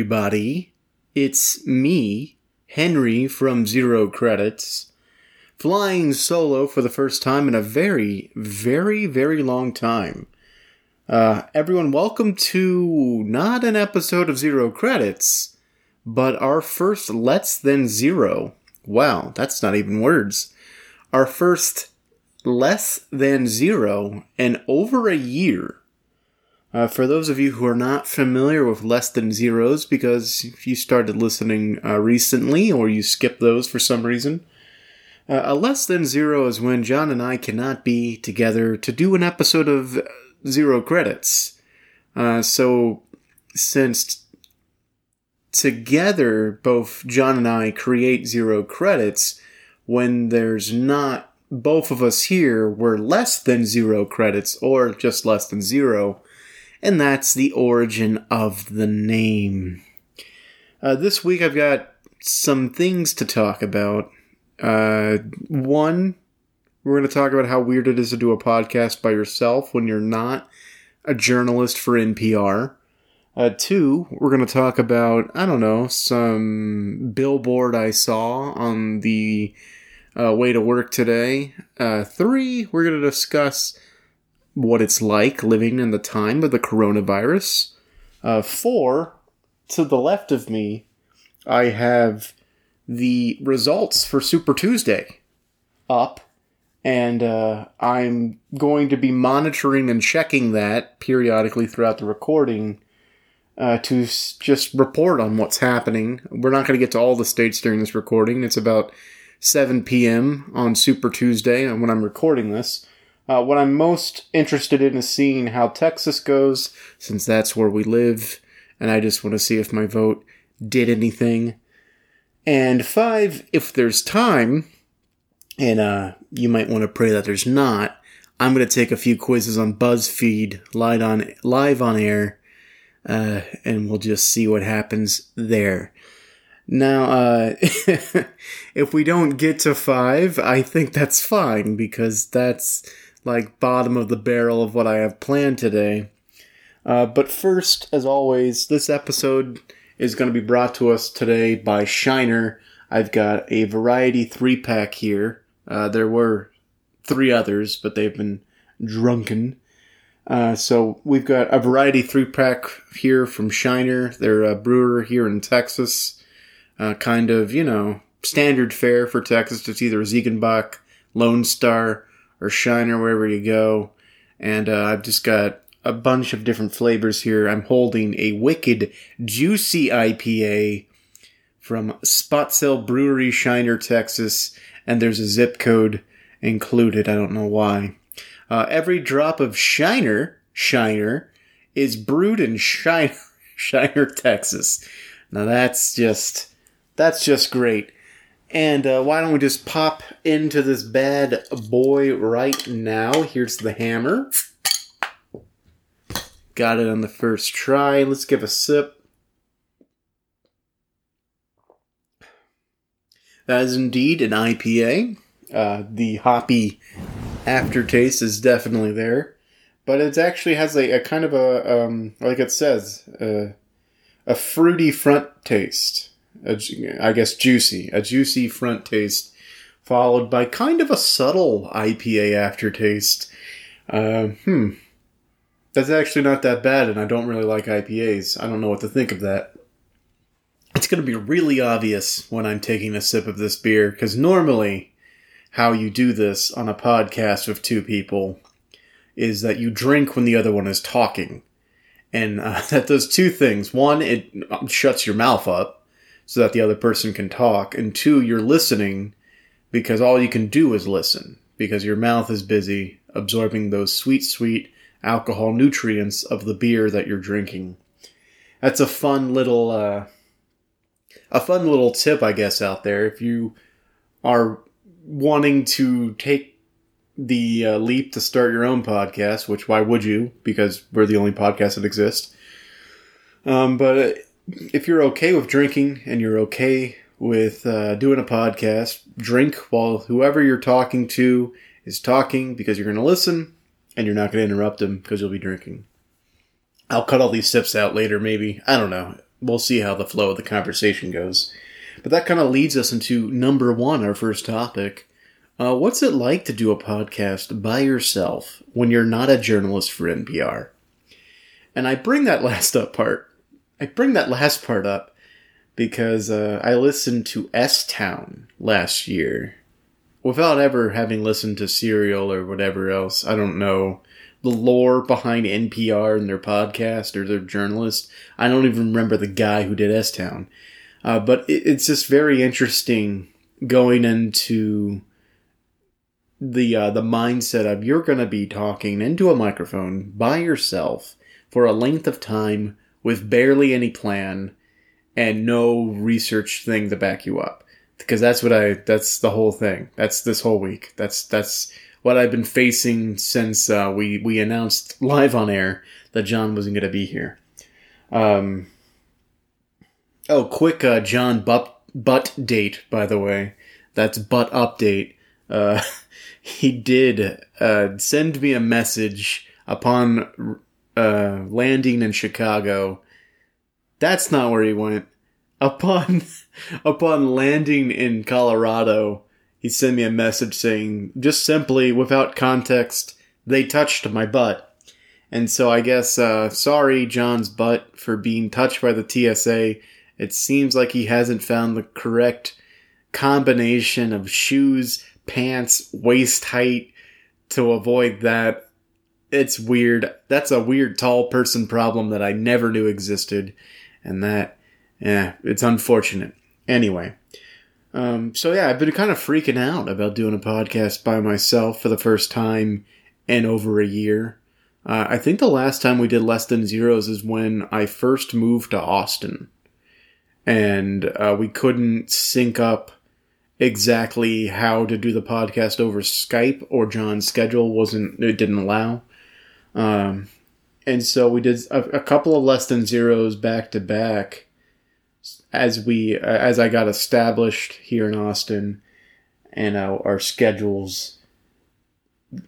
Everybody. It's me, Henry from Zero Credits, flying solo for the first time in a very, very, very long time. Uh, everyone, welcome to not an episode of Zero Credits, but our first Less Than Zero. Wow, that's not even words. Our first Less Than Zero in over a year. Uh, for those of you who are not familiar with less than zeros, because if you started listening uh, recently or you skipped those for some reason, uh, a less than zero is when John and I cannot be together to do an episode of Zero Credits. Uh, so, since together both John and I create Zero Credits, when there's not both of us here, we're less than zero credits or just less than zero and that's the origin of the name. Uh, this week I've got some things to talk about. Uh, one, we're going to talk about how weird it is to do a podcast by yourself when you're not a journalist for NPR. Uh, two, we're going to talk about, I don't know, some billboard I saw on the uh, way to work today. Uh, three, we're going to discuss what it's like living in the time of the coronavirus. Uh, four, to the left of me, I have the results for Super Tuesday up, and uh, I'm going to be monitoring and checking that periodically throughout the recording uh, to s- just report on what's happening. We're not going to get to all the states during this recording. It's about 7 p.m. on Super Tuesday when I'm recording this. Uh, what I'm most interested in is seeing how Texas goes, since that's where we live, and I just want to see if my vote did anything. And five, if there's time, and uh, you might want to pray that there's not, I'm going to take a few quizzes on BuzzFeed live on live on air, uh, and we'll just see what happens there. Now, uh, if we don't get to five, I think that's fine because that's like bottom of the barrel of what I have planned today. Uh, but first, as always, this episode is going to be brought to us today by Shiner. I've got a variety three pack here. Uh, there were three others, but they've been drunken. Uh, so we've got a variety three pack here from Shiner. They're a brewer here in Texas. Uh, kind of, you know, standard fare for Texas. It's either Ziegenbock, Lone Star, or Shiner wherever you go. And uh, I've just got a bunch of different flavors here. I'm holding a wicked juicy IPA from Spoetzl Brewery, Shiner, Texas, and there's a zip code included. I don't know why. Uh, every drop of Shiner, Shiner, is brewed in Shiner, Shiner, Texas. Now that's just that's just great. And uh, why don't we just pop into this bad boy right now? Here's the hammer. Got it on the first try. Let's give a sip. That is indeed an IPA. Uh, the hoppy aftertaste is definitely there, but it actually has a, a kind of a um, like it says uh, a fruity front taste a, I guess juicy, a juicy front taste, followed by kind of a subtle IPA aftertaste. Uh, hmm. That's actually not that bad, and I don't really like IPAs. I don't know what to think of that. It's going to be really obvious when I'm taking a sip of this beer, because normally, how you do this on a podcast with two people is that you drink when the other one is talking. And uh, that does two things. One, it shuts your mouth up, so that the other person can talk. And two, you're listening because all you can do is listen because your mouth is busy absorbing those sweet, sweet alcohol nutrients of the beer that you're drinking. That's a fun little, uh, a fun little tip, I guess, out there. If you are wanting to take the uh, leap to start your own podcast, which why would you? Because we're the only podcast that exists. Um, but if you're okay with drinking and you're okay with uh, doing a podcast, drink while whoever you're talking to is talking because you're going to listen and you're not going to interrupt them because you'll be drinking. I'll cut all these steps out later, maybe. I don't know. We'll see how the flow of the conversation goes. But that kind of leads us into number one, our first topic. Uh, what's it like to do a podcast by yourself when you're not a journalist for NPR? And I bring that last up part. I bring that last part up because uh, I listened to S Town last year without ever having listened to Serial or whatever else. I don't know the lore behind NPR and their podcast or their journalist. I don't even remember the guy who did S Town. Uh, but it, it's just very interesting going into the uh, the mindset of you're going to be talking into a microphone by yourself for a length of time with barely any plan and no research thing to back you up because that's what I that's the whole thing that's this whole week that's that's what I've been facing since uh, we we announced live on air that John wasn't going to be here. Um, oh, quick uh, John butt butt date by the way. That's butt update. Uh, he did uh, send me a message upon uh, landing in Chicago. That's not where he went. Upon upon landing in Colorado, he sent me a message saying, just simply, without context, they touched my butt. And so I guess, uh, sorry, John's butt, for being touched by the TSA. It seems like he hasn't found the correct combination of shoes, pants, waist height to avoid that. It's weird. That's a weird tall person problem that I never knew existed. And that, yeah, it's unfortunate. Anyway, um, so yeah, I've been kind of freaking out about doing a podcast by myself for the first time in over a year. Uh, I think the last time we did less than zeros is when I first moved to Austin, and uh, we couldn't sync up exactly how to do the podcast over Skype, or John's schedule wasn't it didn't allow. Um, and so we did a, a couple of less than zeros back to back as we uh, as I got established here in Austin and uh, our schedules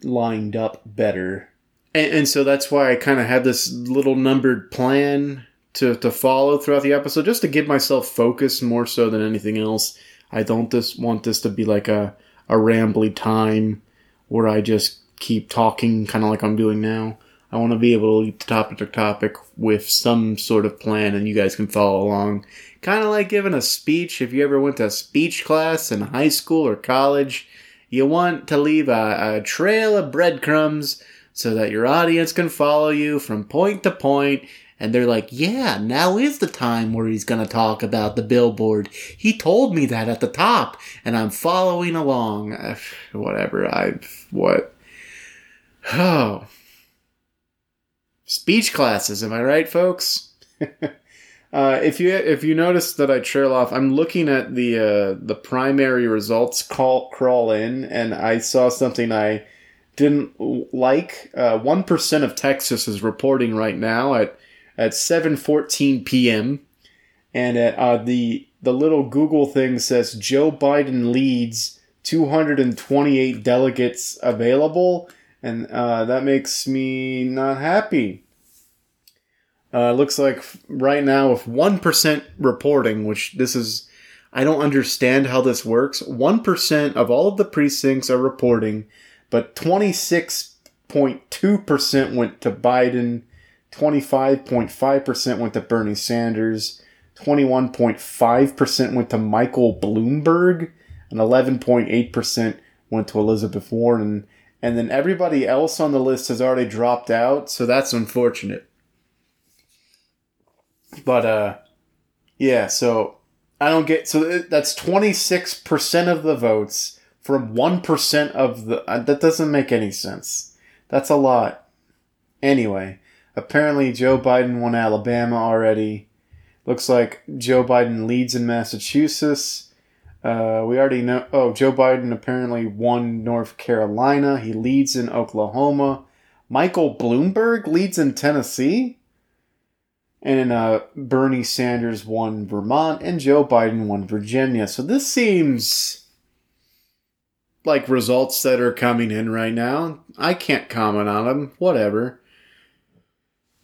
lined up better. And, and so that's why I kind of had this little numbered plan to, to follow throughout the episode just to give myself focus more so than anything else. I don't just want this to be like a, a rambly time where I just keep talking kind of like I'm doing now. I want to be able to leap topic to topic with some sort of plan and you guys can follow along Kind of like giving a speech. If you ever went to speech class in high school or college, you want to leave a, a trail of breadcrumbs so that your audience can follow you from point to point and they're like, yeah, now is the time where he's going to talk about the billboard. He told me that at the top, and I'm following along. Whatever. I. What? Oh. Speech classes, am I right, folks? Uh, if you if you notice that I trail off, I'm looking at the uh, the primary results call crawl in, and I saw something I didn't like. Uh, one uh, of Texas is reporting right now at at 7:14 p.m. and at, uh, the the little Google thing says Joe Biden leads 228 delegates available, and uh, that makes me not happy. Uh, looks like right now, with 1% reporting, which this is, I don't understand how this works. 1% of all of the precincts are reporting, but 26.2% went to Biden, 25.5% went to Bernie Sanders, 21.5% went to Michael Bloomberg, and 11.8% went to Elizabeth Warren. And then everybody else on the list has already dropped out, so that's unfortunate. But uh, yeah. So I don't get. So that's twenty six percent of the votes from one percent of the. Uh, that doesn't make any sense. That's a lot. Anyway, apparently Joe Biden won Alabama already. Looks like Joe Biden leads in Massachusetts. Uh, we already know. Oh, Joe Biden apparently won North Carolina. He leads in Oklahoma. Michael Bloomberg leads in Tennessee. And uh, Bernie Sanders won Vermont, and Joe Biden won Virginia. So this seems like results that are coming in right now. I can't comment on them. Whatever.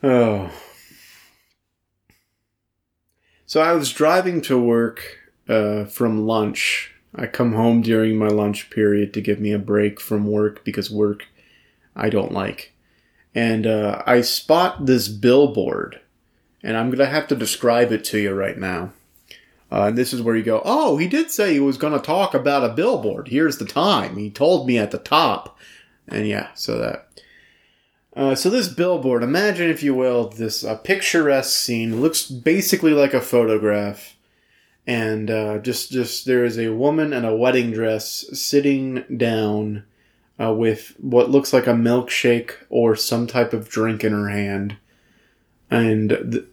Oh, So I was driving to work uh, from lunch. I come home during my lunch period to give me a break from work because work I don't like. And uh, I spot this billboard, and I'm going to have to describe it to you right now. Uh, and this is where you go, oh, he did say he was going to talk about a billboard. Here's the time. He told me at the top. And yeah, so that. Uh, so this billboard, imagine if you will, this uh, picturesque scene looks basically like a photograph, and uh, just just there is a woman in a wedding dress sitting down uh, with what looks like a milkshake or some type of drink in her hand, and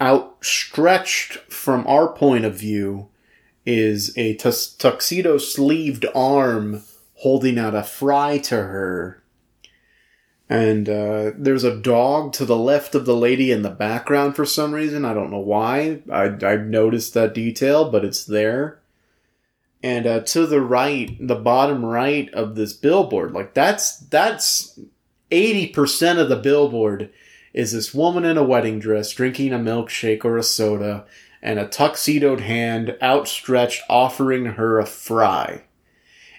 outstretched from our point of view is a tuxedo sleeved arm holding out a fry to her and uh, there's a dog to the left of the lady in the background for some reason. I don't know why. I, I've noticed that detail, but it's there. And uh, to the right, the bottom right of this billboard, like that's that's eighty percent of the billboard is this woman in a wedding dress drinking a milkshake or a soda, and a tuxedoed hand outstretched offering her a fry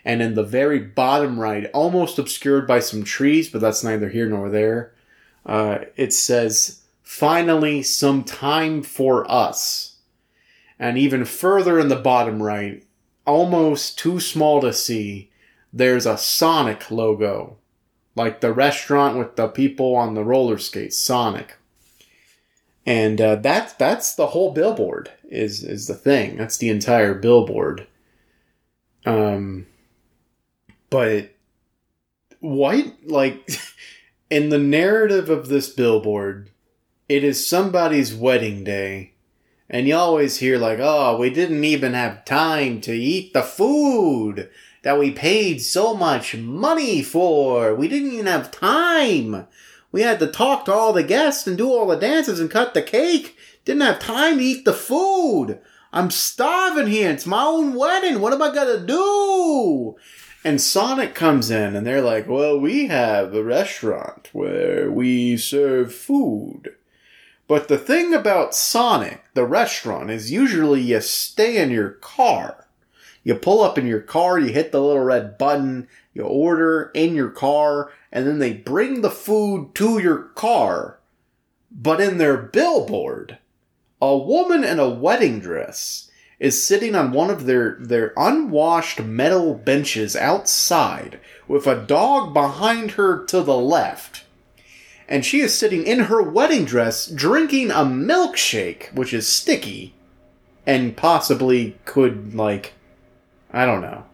and in the very bottom right, almost obscured by some trees, but that's neither here nor there, uh, it says, Finally, some time for us. And even further in the bottom right, almost too small to see, there's a Sonic logo. Like the restaurant with the people on the roller skates, Sonic. And uh, that's that's the whole billboard is is the thing. That's the entire billboard. Um, but white like in the narrative of this billboard it is somebody's wedding day and you always hear like oh we didn't even have time to eat the food that we paid so much money for. We didn't even have time. We had to talk to all the guests and do all the dances and cut the cake. Didn't have time to eat the food. I'm starving here. It's my own wedding. What am i gonna do and Sonic comes in and they're like, well, we have a restaurant where we serve food. But the thing about Sonic, the restaurant, is usually you stay in your car. You pull up in your car, you hit the little red button, you order in your car, and then they bring the food to your car. But in their billboard, a woman in a wedding dress is sitting on one of their, their unwashed metal benches outside with a dog behind her to the left. And she is sitting in her wedding dress drinking a milkshake, which is sticky and possibly could, like, I don't know,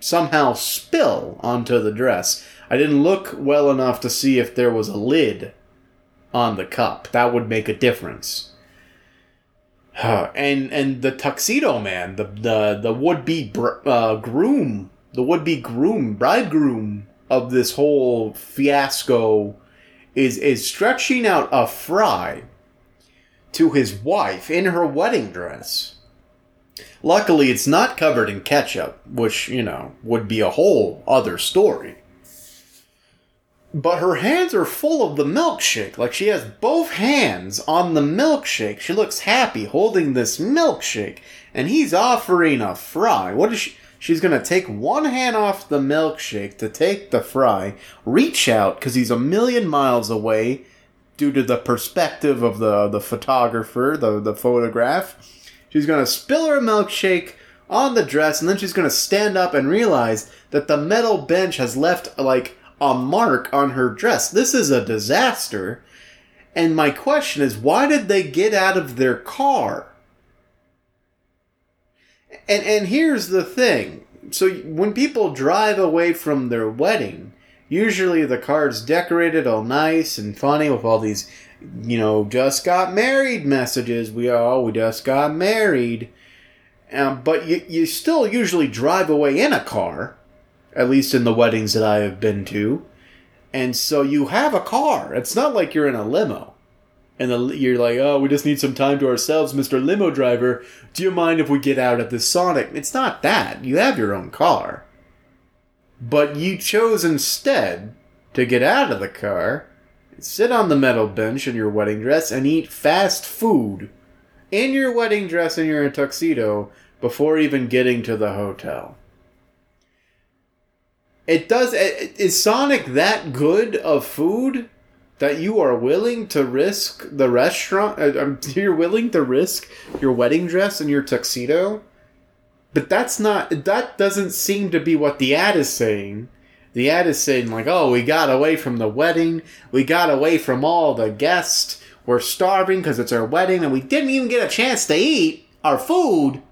somehow spill onto the dress. I didn't look well enough to see if there was a lid on the cup. That would make a difference. and and the tuxedo man, the the the would be br- uh, groom, the would be groom, bridegroom of this whole fiasco, is is stretching out a fry to his wife in her wedding dress. Luckily, it's not covered in ketchup, which you know would be a whole other story but her hands are full of the milkshake. Like she has both hands on the milkshake. She looks happy holding this milkshake, and he's offering a fry. What is she? She's gonna take one hand off the milkshake to take the fry, reach out because he's a million miles away due to the perspective of the the photographer, the the photograph. She's gonna spill her milkshake on the dress, and then she's gonna stand up and realize that the metal bench has left like a mark on her dress. This is a disaster. And my question is why did they get out of their car? And and here's the thing. So when people drive away from their wedding, usually the car's decorated all nice and funny with all these, you know, just got married messages. We all we just got married. Um, but you, you still usually drive away in a car at least in the weddings that I have been to. And so you have a car. It's not like you're in a limo. And the, you're like, oh, we just need some time to ourselves, Mr. Limo Driver. Do you mind if we get out at this Sonic? It's not that. You have your own car. But you chose instead to get out of the car, sit on the metal bench in your wedding dress, and eat fast food in your wedding dress and your tuxedo before even getting to the hotel. It does. Is Sonic that good of food that you are willing to risk the restaurant? uh, um, You're willing to risk your wedding dress and your tuxedo? But that's not. That doesn't seem to be what the ad is saying. The ad is saying, like, oh, we got away from the wedding. We got away from all the guests. We're starving because it's our wedding and we didn't even get a chance to eat our food.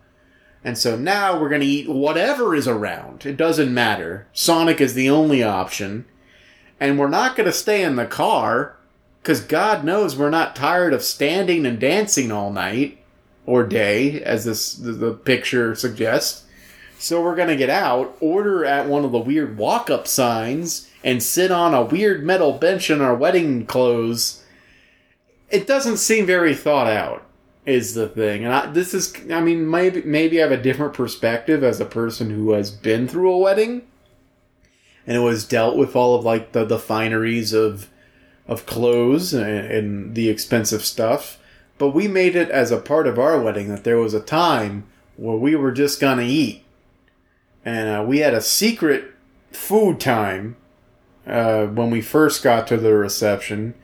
And so now we're going to eat whatever is around. It doesn't matter. Sonic is the only option. And we're not going to stay in the car because God knows we're not tired of standing and dancing all night or day, as this the, the picture suggests. So we're going to get out, order at one of the weird walk up signs, and sit on a weird metal bench in our wedding clothes. It doesn't seem very thought out is the thing. And I, this is, I mean, maybe maybe I have a different perspective as a person who has been through a wedding and it was dealt with all of like the, the fineries of of clothes and, and the expensive stuff. But we made it as a part of our wedding that there was a time where we were just gonna eat, and uh, we had a secret food time uh, when we first got to the reception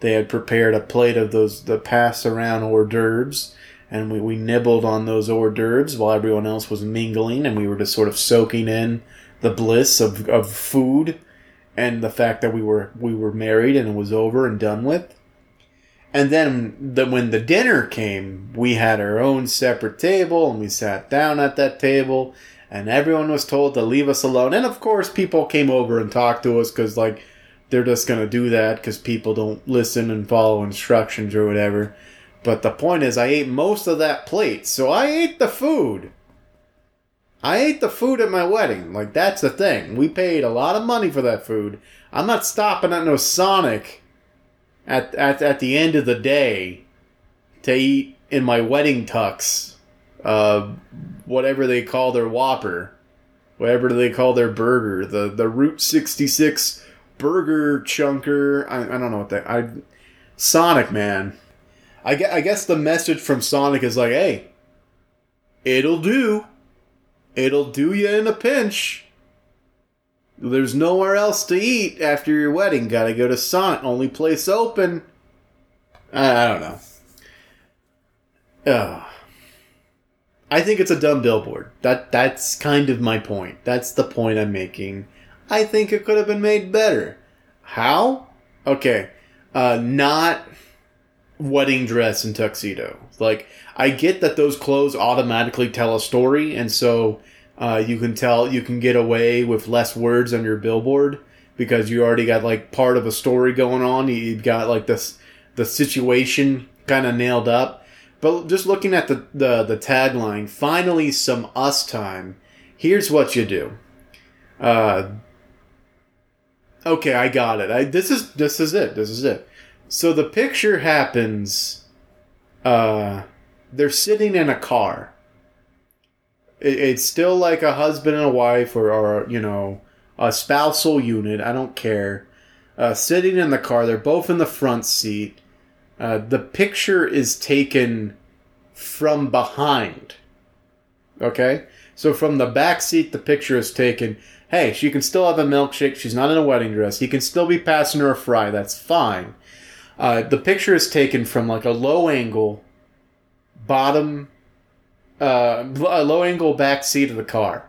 they had prepared a plate of those the pass around hors d'oeuvres, and we, we nibbled on those hors d'oeuvres while everyone else was mingling, and we were just sort of soaking in the bliss of, of food and the fact that we were we were married and it was over and done with. And then the, when the dinner came, we had our own separate table and we sat down at that table and everyone was told to leave us alone. And of course, people came over and talked to us because, like, they're just going to do that because people don't listen and follow instructions or whatever. But the point is, I ate most of that plate, so I ate the food. I ate the food at my wedding. Like, that's the thing. We paid a lot of money for that food. I'm not stopping at no Sonic at, at, at the end of the day to eat in my wedding tux, uh, whatever they call their Whopper, whatever they call their burger, the, the Route 66 burger chunker. I, I don't know what that. I Sonic man. I guess, I guess the message from Sonic is like, hey, it'll do. It'll do you in a pinch. There's nowhere else to eat after your wedding. Gotta go to Sonic. Only place open. I, don't know. Ugh. I think it's a dumb billboard. That that's kind of my point. That's the point I'm making. I think it could have been made better. How? Okay. Uh, not wedding dress and tuxedo. Like, I get that those clothes automatically tell a story, and so uh, you can tell, you can get away with less words on your billboard because you already got like part of a story going on. You've got like this, the situation kind of nailed up. But just looking at the, the, the tagline, finally some us time. Here's what you do. Uh, Okay, I got it. I, this is this is it. This is it. So the picture happens. Uh, they're sitting in a car. It, it's still like a husband and a wife, or, or you know, a spousal unit. I don't care. Uh, sitting in the car. They're both in the front seat. Uh, the picture is taken from behind. Okay, so from the back seat, the picture is taken hey, she can still have a milkshake. She's not in a wedding dress. He can still be passing her a fry. That's fine. Uh, the picture is taken from like a low angle, bottom, uh, a low angle back seat of the car.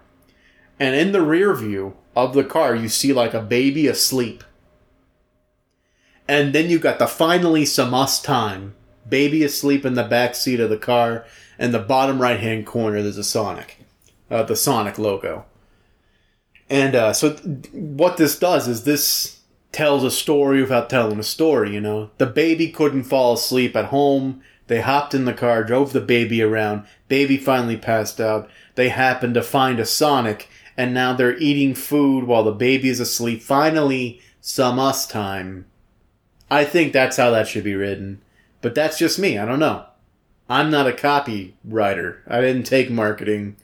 And in the rear view of the car, you see like a baby asleep. And then you got the finally some us time. Baby asleep in the back seat of the car. And the bottom right hand corner, there's a Sonic. Uh, the Sonic logo. And uh, so, th- what this does is this tells a story without telling a story. You know, the baby couldn't fall asleep at home. They hopped in the car, drove the baby around. Baby finally passed out. They happened to find a Sonic, and now they're eating food while the baby is asleep. Finally, some us time. I think that's how that should be written. But that's just me. I don't know. I'm not a copywriter. I didn't take marketing.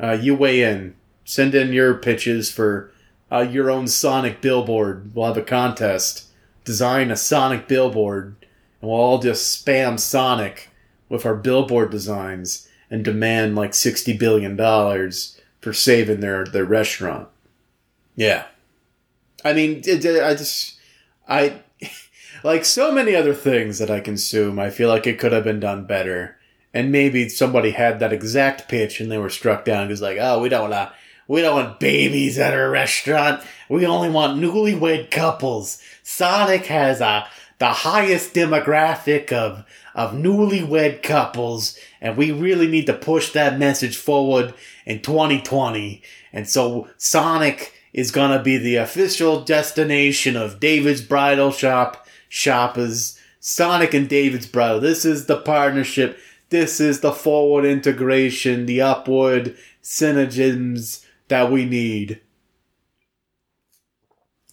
Uh, you weigh in. Send in your pitches for uh, your own Sonic billboard. We'll have a contest. Design a Sonic billboard, and we'll all just spam Sonic with our billboard designs and demand like sixty billion dollars for saving their their restaurant. Yeah, I mean, it, it, I just I like so many other things that I consume. I feel like it could have been done better, and maybe somebody had that exact pitch and they were struck down because like, oh, we don't want we don't want babies at our restaurant. We only want newlywed couples. Sonic has a the highest demographic of of newlywed couples, and we really need to push that message forward in 2020. And so Sonic is gonna be the official destination of David's Bridal Shop shoppers. Sonic and David's Bridal. This is the partnership. This is the forward integration, the upward synergisms that we need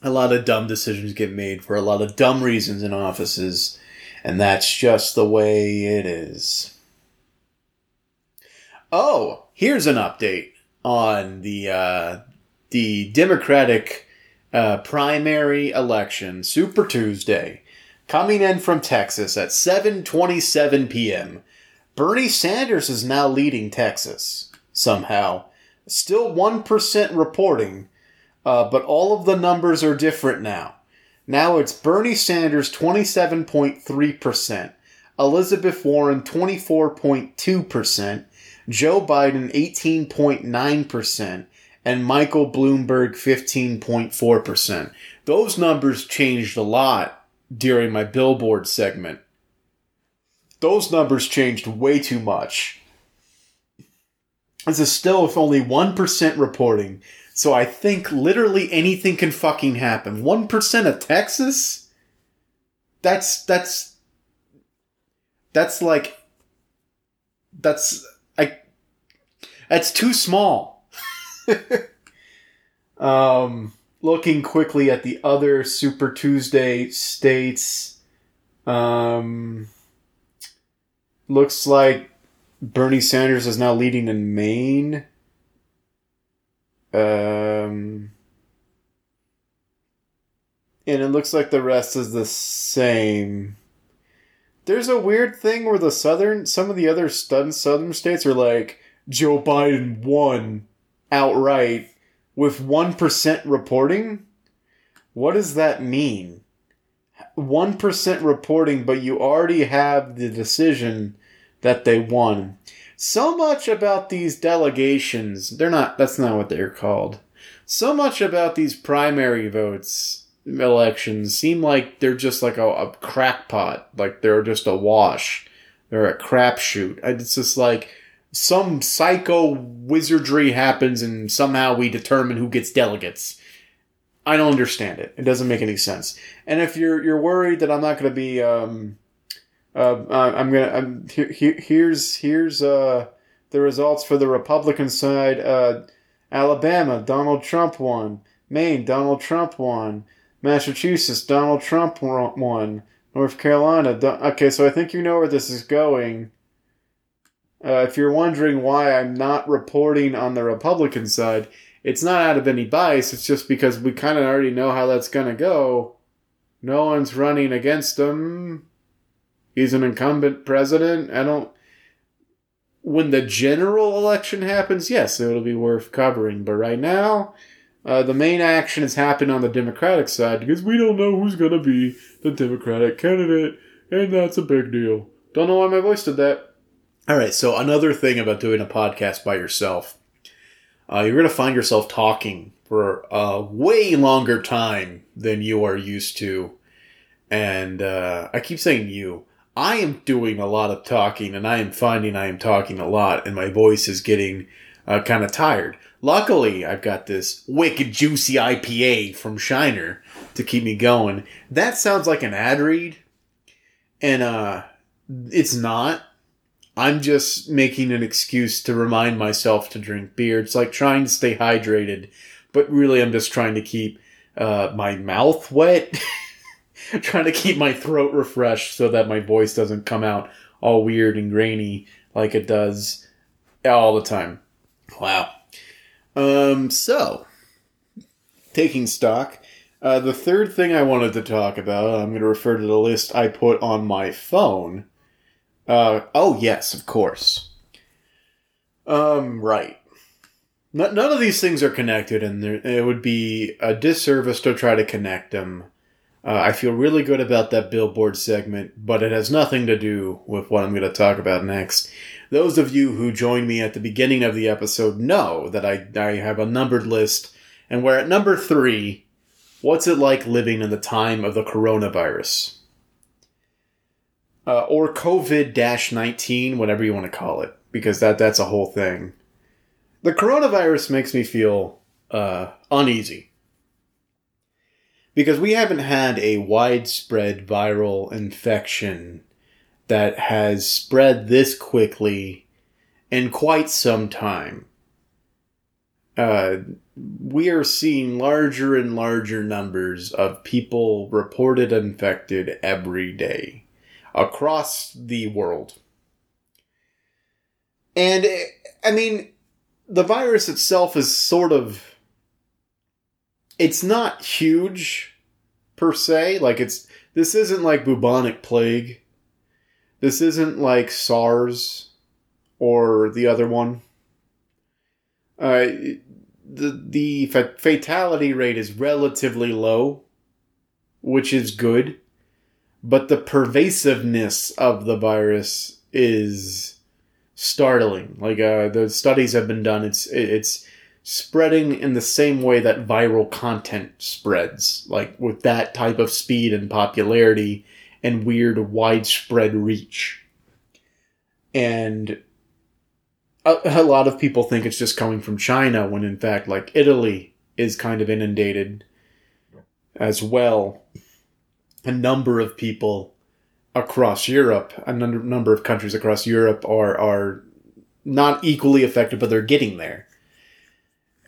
a lot of dumb decisions get made for a lot of dumb reasons in offices, and that's just the way it is. Oh, here's an update on the uh, the Democratic uh, primary election, Super Tuesday, coming in from Texas at 7:27 p.m. Bernie Sanders is now leading Texas somehow. Still 1% reporting uh, but all of the numbers are different now. Now it's Bernie Sanders 27.3%, Elizabeth Warren 24.2%, Joe Biden 18.9%, and Michael Bloomberg 15.4%. Those numbers changed a lot during my billboard segment. Those numbers changed way too much. This is still with only 1% reporting so I think literally anything can fucking happen. 1% of Texas? That's that's that's like that's I that's too small. um looking quickly at the other Super Tuesday states um looks like Bernie Sanders is now leading in Maine. Um, and it looks like the rest is the same. There's a weird thing where the southern, some of the other southern states are like Joe Biden won outright with one percent reporting. What does that mean? One percent reporting, but you already have the decision that they won so much about these delegations, they're not, that's not what they're called. So much about these primary votes elections seem like they're just like a, a crackpot, like they're just a wash. They're a crapshoot. It's just like some psycho wizardry happens and somehow we determine who gets delegates. I don't understand it. It doesn't make any sense. And if you're you're worried that I'm not going to be um, uh, I'm gonna. I'm, here, here's here's uh, the results for the Republican side. Uh, Alabama, Donald Trump won. Maine, Donald Trump won. Massachusetts, Donald Trump won. North Carolina. Don- okay, so I think you know where this is going. Uh, if you're wondering why I'm not reporting on the Republican side, it's not out of any bias. It's just because we kind of already know how that's going to go. No one's running against them he's an incumbent president. I don't. When the general election happens, yes, it'll be worth covering. But right now, uh, the main action has happened on the Democratic side because we don't know who's going to be the Democratic candidate, and that's a big deal. Don't know why my voice did that. All right, so another thing about doing a podcast by yourself, uh, you're going to find yourself talking for a way longer time than you are used to. And uh, I keep saying you. I am doing a lot of talking and I am finding I am talking a lot and my voice is getting uh, kind of tired. Luckily, I've got this wicked juicy IPA from Shiner to keep me going. That sounds like an ad read, and uh, it's not. I'm just making an excuse to remind myself to drink beer. It's like trying to stay hydrated, but really, I'm just trying to keep uh, my mouth wet. trying to keep my throat refreshed so that my voice doesn't come out all weird and grainy like it does all the time. Wow. Um, so, taking stock, uh, the third thing I wanted to talk about, I'm going to refer to the list I put on my phone. Uh, oh yes, of course. Um, right. None of these things are connected, and there, it would be a disservice to try to connect them. Uh, I feel really good about that billboard segment, but it has nothing to do with what I'm going to talk about next. Those of you who joined me at the beginning of the episode know that I, I have a numbered list, and we're at number three. What's it like living in the time of the coronavirus? Uh, or COVID 19, whatever you want to call it, because that, that's a whole thing. The coronavirus makes me feel uh, uneasy because we haven't had a widespread viral infection that has spread this quickly in quite some time. Uh, we are seeing larger and larger numbers of people reported infected every day across the world. And I mean, the virus itself is sort of it's not huge per se. Like it's this isn't like bubonic plague. This isn't like SARS or the other one. Uh, the the fatality rate is relatively low, which is good, but the pervasiveness of the virus is startling. Like uh, the studies have been done, it's it's spreading in the same way that viral content spreads, like with that type of speed and popularity and weird widespread reach. And a, a, lot of people think it's just coming from China when in fact like Italy is kind of inundated as well. A number of people across Europe, a number of countries across Europe are are not equally affected, but they're getting there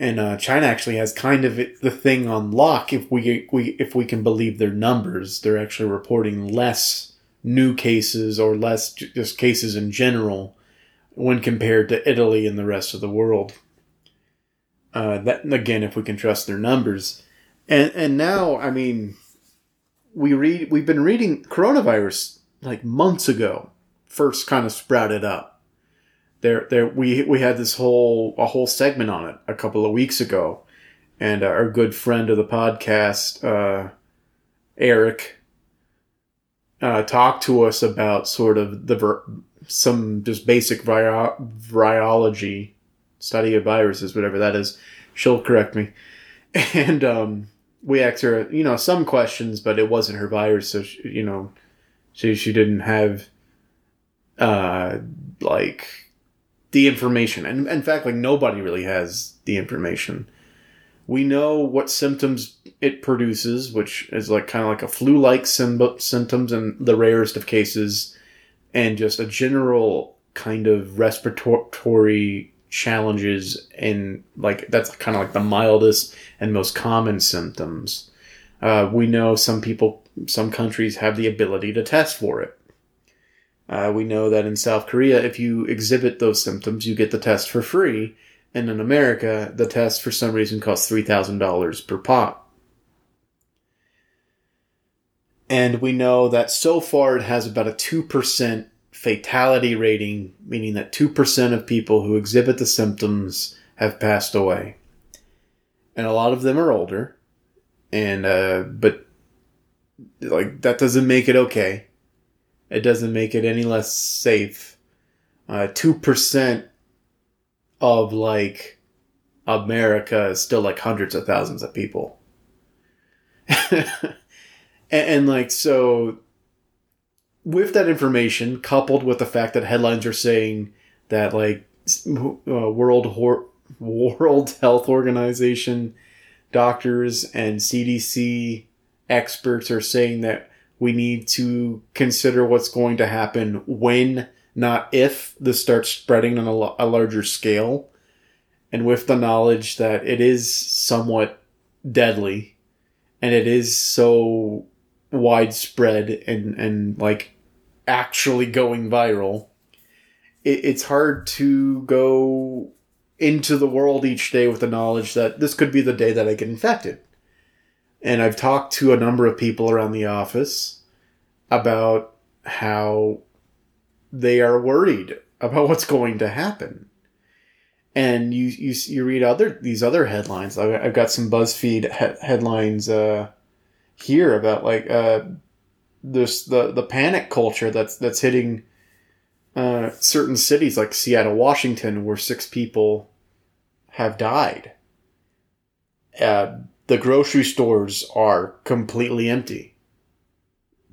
and uh, China actually has kind of the thing on lock. If we, we if we can believe their numbers, they're actually reporting less new cases or less just cases in general when compared to Italy and the rest of the world. Uh, that again, if we can trust their numbers, and and now I mean, we read we've been reading coronavirus like months ago first kind of sprouted up there there we we had this whole a whole segment on it a couple of weeks ago. And uh, our good friend of the podcast uh, Eric uh, talked to us about sort of the some just basic vi- virology study of viruses whatever that is. She'll correct me. And um, we asked her you know some questions but it wasn't her virus so she, you know she she didn't have uh like the information. And in fact, like nobody really has the information. We know what symptoms it produces, which is like kind of like a flu-like symptoms in the rarest of cases, and just a general kind of respiratory challenges and like that's kind of like the mildest and most common symptoms. Uh, we know some people, some countries have the ability to test for it. Uh, we know that in South Korea, if you exhibit those symptoms, you get the test for free. And in America, the test for some reason costs $3,000 per pop. And we know that so far it has about a 2% fatality rating, meaning that 2% of people who exhibit the symptoms have passed away. And a lot of them are older. And, uh, but, like, that doesn't make it okay it doesn't make it any less safe. Uh, 2% of like America is still like hundreds of thousands of people. and, and, like, so with that information, coupled with the fact that headlines are saying that like uh, World World Health Organization doctors and CDC experts are saying that we need to consider what's going to happen when, not if, this starts spreading on a, larger scale. And with the knowledge that it is somewhat deadly and it is so widespread and, and like actually going viral, it, it's hard to go into the world each day with the knowledge that this could be the day that I get infected. And I've talked to a number of people around the office about how they are worried about what's going to happen. And you you, you read other these other headlines. I've got some BuzzFeed he- headlines uh, here about like uh, this the the panic culture that's that's hitting uh, certain cities like Seattle, Washington, where six people have died. Uh, the grocery stores are completely empty.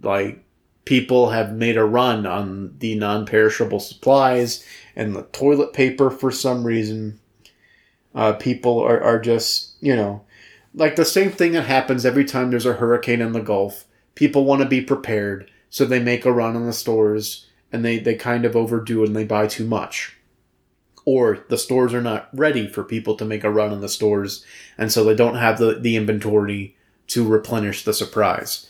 Like people have made a run on the non-perishable supplies and the toilet paper for some reason. Uh, people are, are just you know like the same thing that happens every time there's a hurricane in the Gulf. People want to be prepared, so they make a run on the stores and they, they kind of overdo it and they buy too much. Or the stores are not ready for people to make a run on the stores, and so they don't have the, the inventory to replenish the surprise.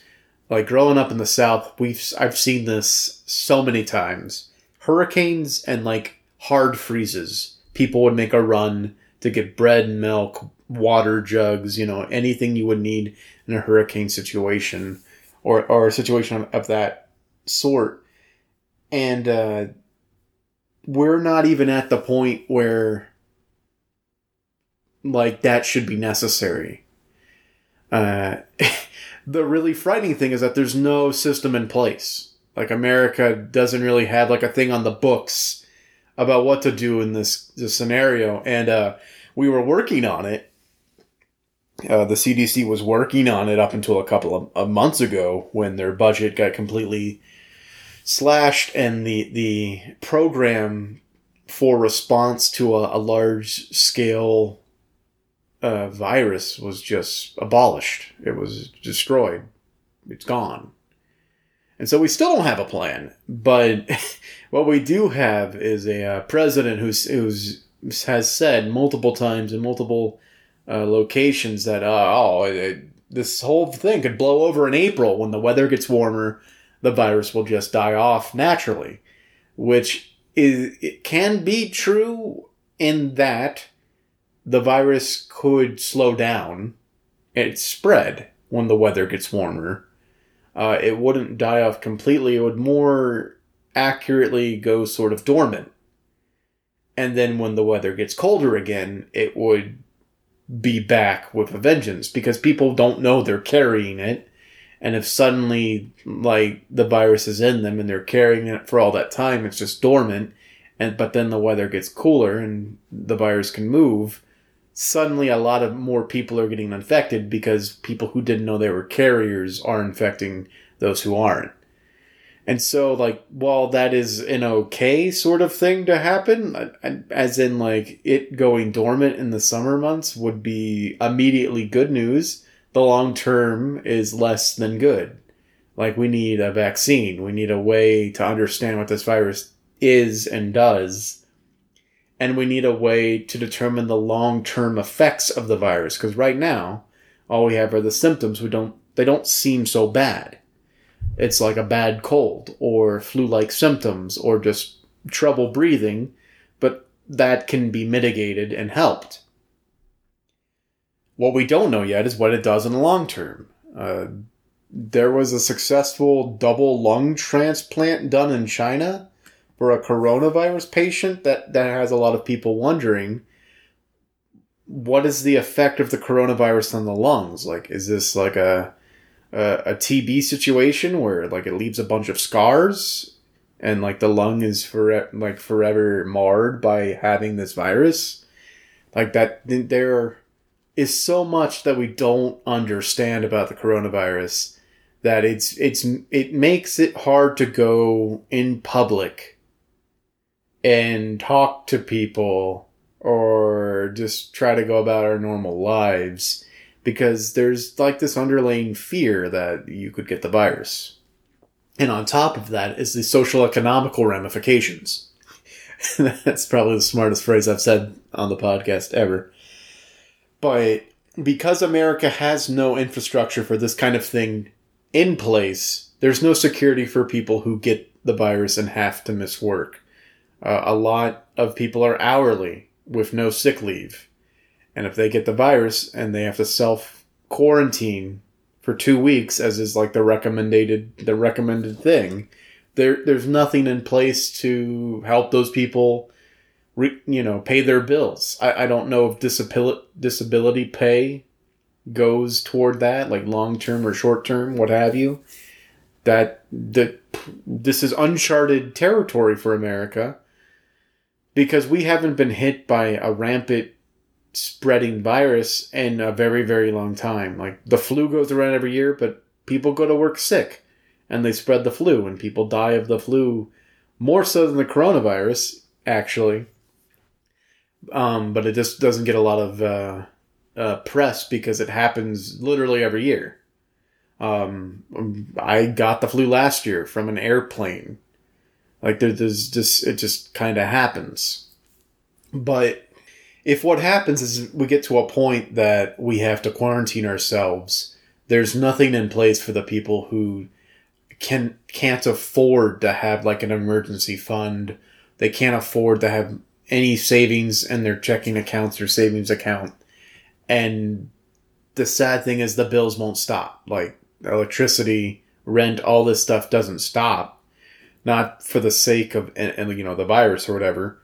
Like growing up in the South, we've I've seen this so many times. Hurricanes and like hard freezes. People would make a run to get bread, and milk, water jugs, you know, anything you would need in a hurricane situation or, or a situation of that sort. And uh, we're not even at the point where like that should be necessary. Uh, the really frightening thing is that there's no system in place. Like America doesn't really have like a thing on the books about what to do in this, this scenario. And uh, we were working on it uh, the CDC was working on it up until a couple of, of, months ago when their budget got completely slashed and the the program for response to a, a large scale uh, virus was just abolished. It was destroyed. It's gone. And so we still don't have a plan. But what we do have is a uh, president who's who's has said multiple times in multiple uh, locations that uh, oh it, this whole thing could blow over in April when the weather gets warmer. The virus will just die off naturally, which is it can be true in that the virus could slow down its spread when the weather gets warmer. Uh, it wouldn't die off completely. It would more accurately go sort of dormant. And then when the weather gets colder again, it would be back with a vengeance because people don't know they're carrying it. And if suddenly, like, the virus is in them and they're carrying it for all that time, it's just dormant. And, but then the weather gets cooler and the virus can move. Suddenly, a lot of more people are getting infected because people who didn't know they were carriers are infecting those who aren't. And so, like, while that is an okay sort of thing to happen, as in, like, it going dormant in the summer months would be immediately good news, the long term is less than good. Like, we need a vaccine. We need a way to understand what this virus is and does. And we need a way to determine the long term effects of the virus. Because right now, all we have are the symptoms. We don't, they don't seem so bad it's like a bad cold or flu like symptoms or just trouble breathing, but that can be mitigated and helped. What we don't know yet is what it does in the long term. Uh, there was a successful double lung transplant done in China for a coronavirus patient that, that has a lot of people wondering what is the effect of the coronavirus on the lungs? Like, is this like a a, a TB situation where like it leaves a bunch of scars and like the lung is for like forever marred by having this virus like that there is so much that we don't understand about the coronavirus that it's it's it makes it hard to go in public and talk to people or just try to go about our normal lives because there's like this underlying fear that you could get the virus. And on top of that is the social economical ramifications. That's probably the smartest phrase I've said on the podcast ever. But because America has no infrastructure for this kind of thing in place, there's no security for people who get the virus and have to miss work. Uh, a lot of people are hourly with no sick leave. And if they get the virus and they have to self quarantine for two weeks, as is like the recommended the recommended thing, there there's nothing in place to help those people re, you know pay their bills. I, I don't know if disability disability pay goes toward that like long term or short term what have you. That that this is uncharted territory for america because we haven't been hit by a rampant spreading virus in a very very long time. Like the flu goes around every year but people go to work sick and they spread the flu, and people die of the flu more so than the coronavirus, actually. Um, but it just doesn't get a lot of uh, uh, press because it happens literally every year. Um, I got the flu last year from an airplane. Like there's just it just kind of happens. But if what happens is we get to a point that we have to quarantine ourselves, there's nothing in place for the people who can can't afford to have like an emergency fund. They can't afford to have any savings in their checking accounts or savings account. And the sad thing is the bills won't stop. Like electricity, rent, all this stuff doesn't stop. Not for the sake of and, and you know the virus or whatever.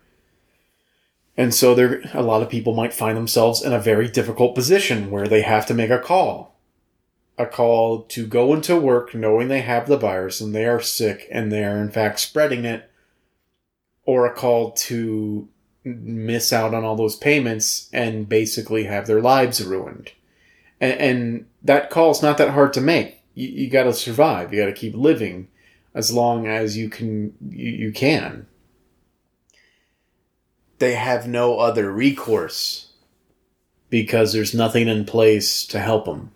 And so there a lot of people might find themselves in a very difficult position where they have to make a call a call to go into work knowing they have the virus and they are sick and they are in fact spreading it, or a call to miss out on all those payments and basically have their lives ruined. And, and that call's not that hard to make. You, you got to survive. You got to keep living as long as you can. You, you can. They have no other recourse because there's nothing in place to help them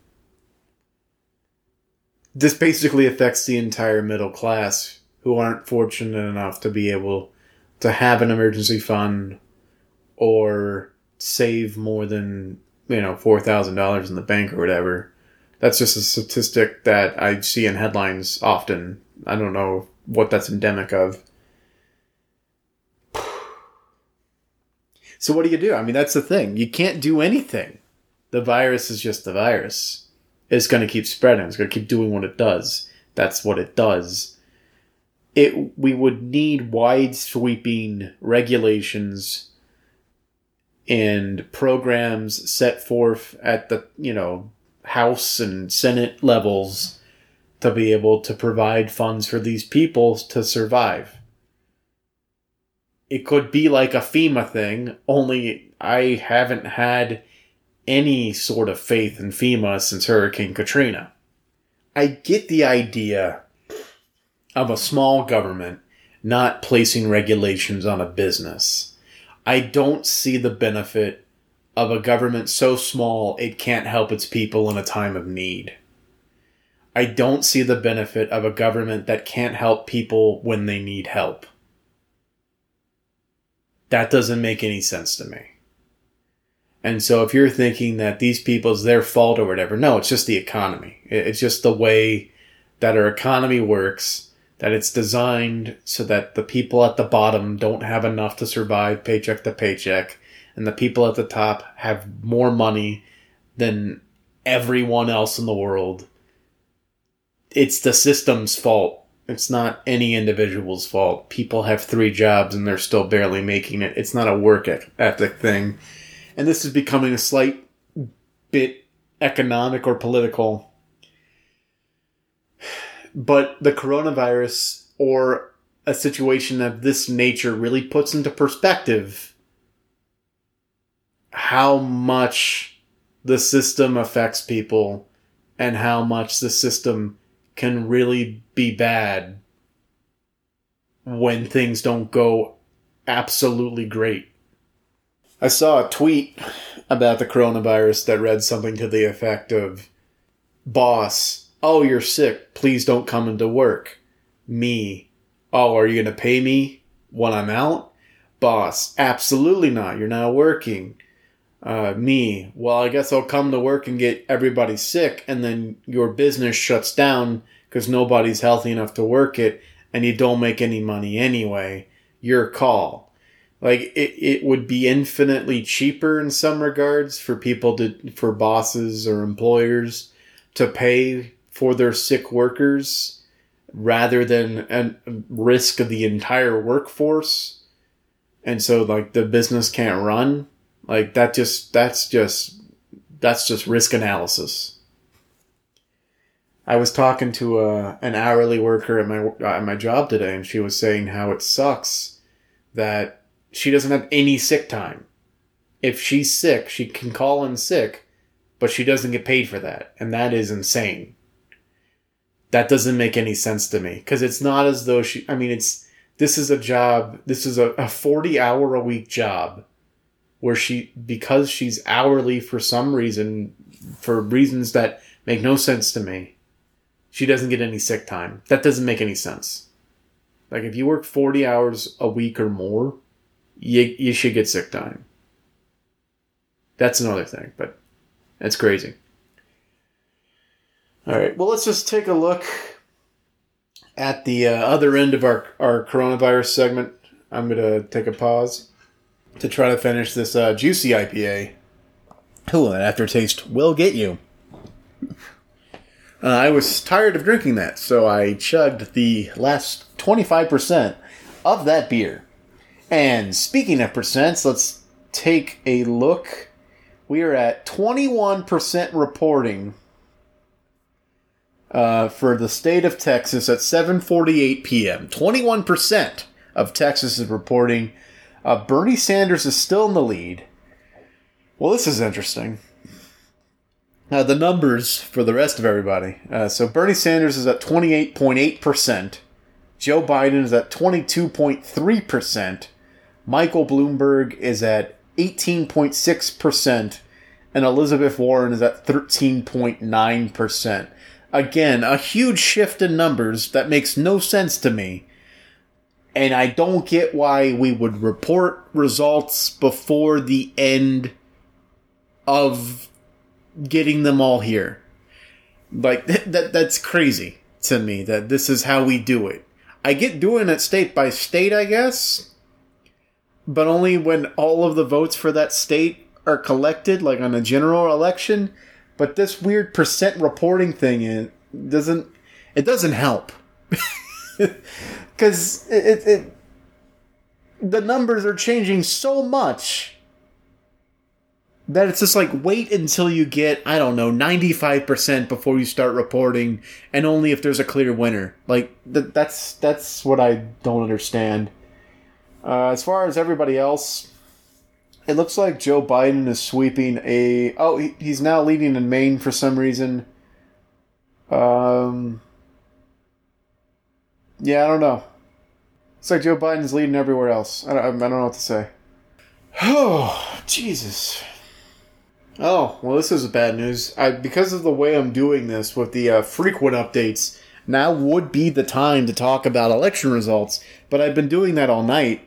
this basically affects the entire middle class who aren't fortunate enough to be able to have an emergency fund or save more than you know four thousand dollars in the bank or whatever. That's just a statistic that I see in headlines often. I don't know what that's endemic of. So what do you do? I mean, that's the thing. You can't do anything. The virus is just the virus it's going to keep spreading. It's going to keep doing what it does. That's what it does. It we would need wide sweeping regulations and programs set forth at the, you know, House and Senate levels to be able to provide funds for these people to survive. It could be like a FEMA thing, only I haven't had any sort of faith in FEMA since Hurricane Katrina. I get the idea of a small government not placing regulations on a business. I don't see the benefit of a government so small it can't help its people in a time of need. I don't see the benefit of a government that can't help people when they need help. That doesn't make any sense to me. And so if you're thinking that these people is their fault or whatever, no, it's just the economy. It's just the way that our economy works, that it's designed so that the people at the bottom don't have enough to survive paycheck to paycheck, and the people at the top have more money than everyone else in the world. It's the system's fault. It's not any individual's fault. People have three jobs and they're still barely making it. It's not a work ethic thing and this is becoming a slight bit economic or political. But the coronavirus or a situation of this nature really puts into perspective how much the system affects people and how much the system can really be bad when things don't go absolutely great. I saw a tweet about the coronavirus that read something to the effect of Boss, oh, you're sick. Please don't come into work. Me, oh, are you going to pay me when I'm out? Boss, absolutely not. You're not working. Uh, me, well, I guess I'll come to work and get everybody sick, and then your business shuts down because nobody's healthy enough to work it, and you don't make any money anyway. Your call like it, it would be infinitely cheaper in some regards for people to for bosses or employers to pay for their sick workers rather than a risk the entire workforce. And so like the business can't run. Like that just that's just that's just risk analysis. I was talking to a, an hourly worker at my at my job today, and she was saying how it sucks that she doesn't have any sick time. If she's sick, she can call in sick, but she doesn't get paid for that, and that is insane. That doesn't make any sense to me because it's not as though she. I mean, it's this is a job. This is a, a forty hour a week job where she because she's hourly for some reason for reasons that make no sense to me she doesn't get any sick time. That doesn't make any sense. Like if you work 40 hours a week or more, you, you should get sick time. That's another thing, but that's crazy. All right, well, let's just take a look at the uh, other end of our, our coronavirus segment. I'm going to take a pause to try to finish this uh, juicy IPA. Ooh, that aftertaste will get you. Uh, I was tired of drinking that, so I chugged the last 25% of that beer. And speaking of percents, let's take a look. We are at 21% reporting uh, for the state of Texas at 7:48 p.m. 21% of Texas is reporting. Uh, Bernie Sanders is still in the lead. Well, this is interesting. Uh, the numbers for the rest of everybody. Uh, so Bernie Sanders is at 28.8%. Joe Biden is at 22.3%. Michael Bloomberg is at 18.6%. And Elizabeth Warren is at 13.9%. Again, a huge shift in numbers that makes no sense to me. And I don't get why we would report results before the end of getting them all here. Like that that's crazy to me that this is how we do it. I get doing it state by state, I guess, but only when all of the votes for that state are collected, like on a general election. But this weird percent reporting thing it doesn't it doesn't help. Because it, it, it the numbers are changing so much that it's just like wait until you get i don't know 95% before you start reporting and only if there's a clear winner. Like th- that's that's what i don't understand. Uh, as far as everybody else it looks like joe biden is sweeping a oh he, he's now leading in maine for some reason. Um yeah i don't know. It's like joe biden's leading everywhere else. I don't, I don't know what to say. Oh jesus. Oh, well, this is bad news. I, because of the way I'm doing this with the uh, frequent updates, now would be the time to talk about election results, but I've been doing that all night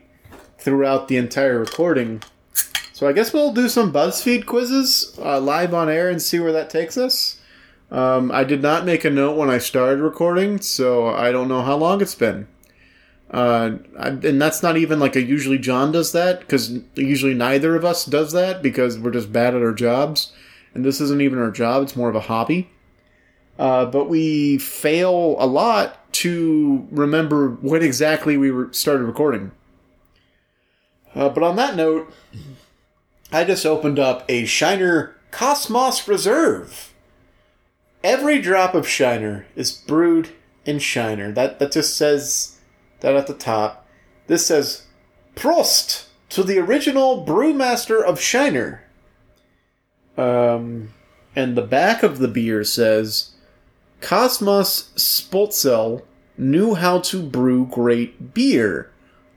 throughout the entire recording. So I guess we'll do some BuzzFeed quizzes uh, live on air and see where that takes us. Um, I did not make a note when I started recording, so I don't know how long it's been. Uh, and that's not even like a usually John does that because usually neither of us does that because we're just bad at our jobs, and this isn't even our job; it's more of a hobby. Uh, but we fail a lot to remember when exactly we re- started recording. Uh, but on that note, I just opened up a Shiner Kosmos Reserve. Every drop of Shiner is brewed in Shiner. That that just says that at the top. This says, Prost to the original brewmaster of Shiner. Um, and the back of the beer says, Kosmos Spoetzl knew how to brew great beer.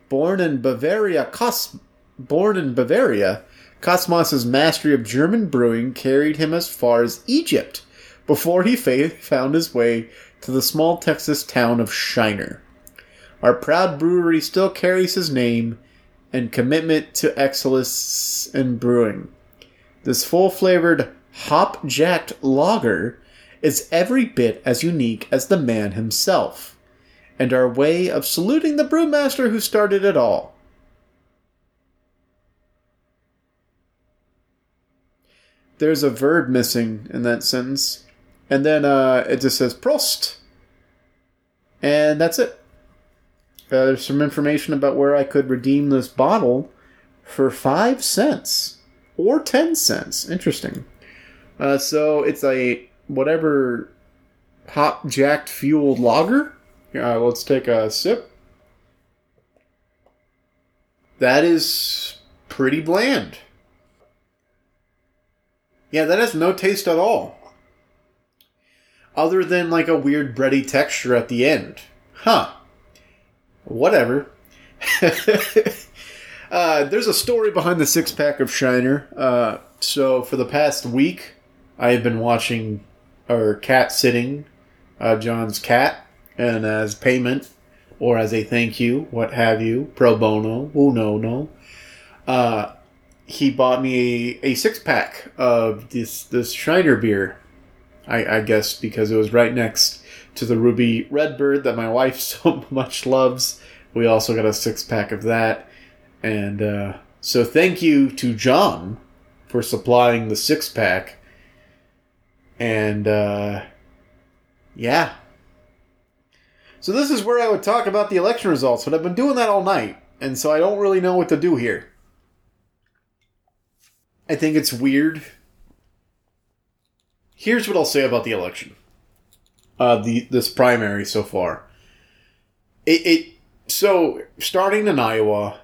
Born in Bavaria, Cos- born in Bavaria, Kosmos's mastery of German brewing carried him as far as Egypt before he fa- found his way to the small Texas town of Shiner. Our proud brewery still carries his name and commitment to excellence in brewing. This full flavored, hop jacked lager is every bit as unique as the man himself, and our way of saluting the brewmaster who started it all. There's a verb missing in that sentence. And then uh, it just says Prost And that's it. Uh, there's some information about where I could redeem this bottle for five cents or ten cents. Interesting. Uh, so it's a whatever hop jacked fueled lager. Uh, let's take a sip. That is pretty bland. Yeah, that has no taste at all. Other than like a weird bready texture at the end. Huh. Whatever. uh, there's a story behind the six pack of Shiner. Uh, so for the past week, I have been watching or cat sitting uh, John's cat, and as payment or as a thank you, what have you, pro bono, oh no no, uh, he bought me a, a six pack of this this Shiner beer. I, I guess because it was right next to the Ruby Redbird that my wife so much loves. We also got a six pack of that, and uh, so thank you to John for supplying the six pack. And uh, yeah. So this is where I would talk about the election results, but I've been doing that all night, and so I don't really know what to do here. I think it's weird. Here's what I'll say about the election. Uh, the this primary so far. It, it so starting in Iowa,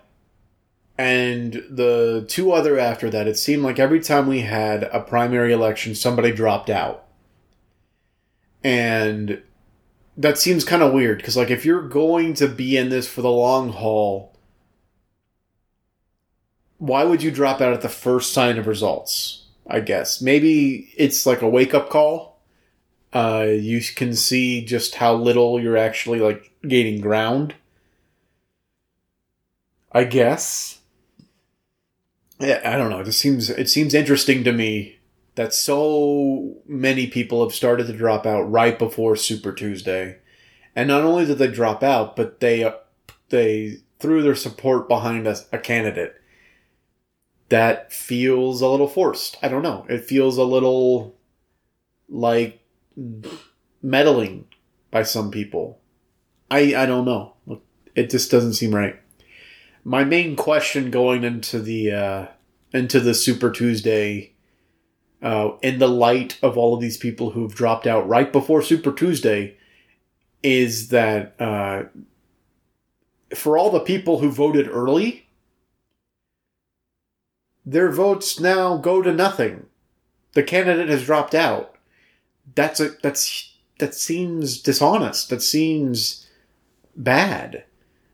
and the two other after that, it seemed like every time we had a primary election, somebody dropped out. And that seems kind of weird because, like, if you're going to be in this for the long haul, why would you drop out at the first sign of results? I guess maybe it's like a wake up call. Uh, you can see just how little you're actually like gaining ground. I guess. Yeah, I don't know. It just seems it seems interesting to me that so many people have started to drop out right before Super Tuesday. And not only did they drop out, but they they threw their support behind a, a candidate that feels a little forced. I don't know. It feels a little like meddling by some people. I I don't know. It just doesn't seem right. My main question going into the uh, into the Super Tuesday uh, in the light of all of these people who've dropped out right before Super Tuesday, is that uh, for all the people who voted early, their votes now go to nothing. The candidate has dropped out. That's a that's that seems dishonest. That seems bad.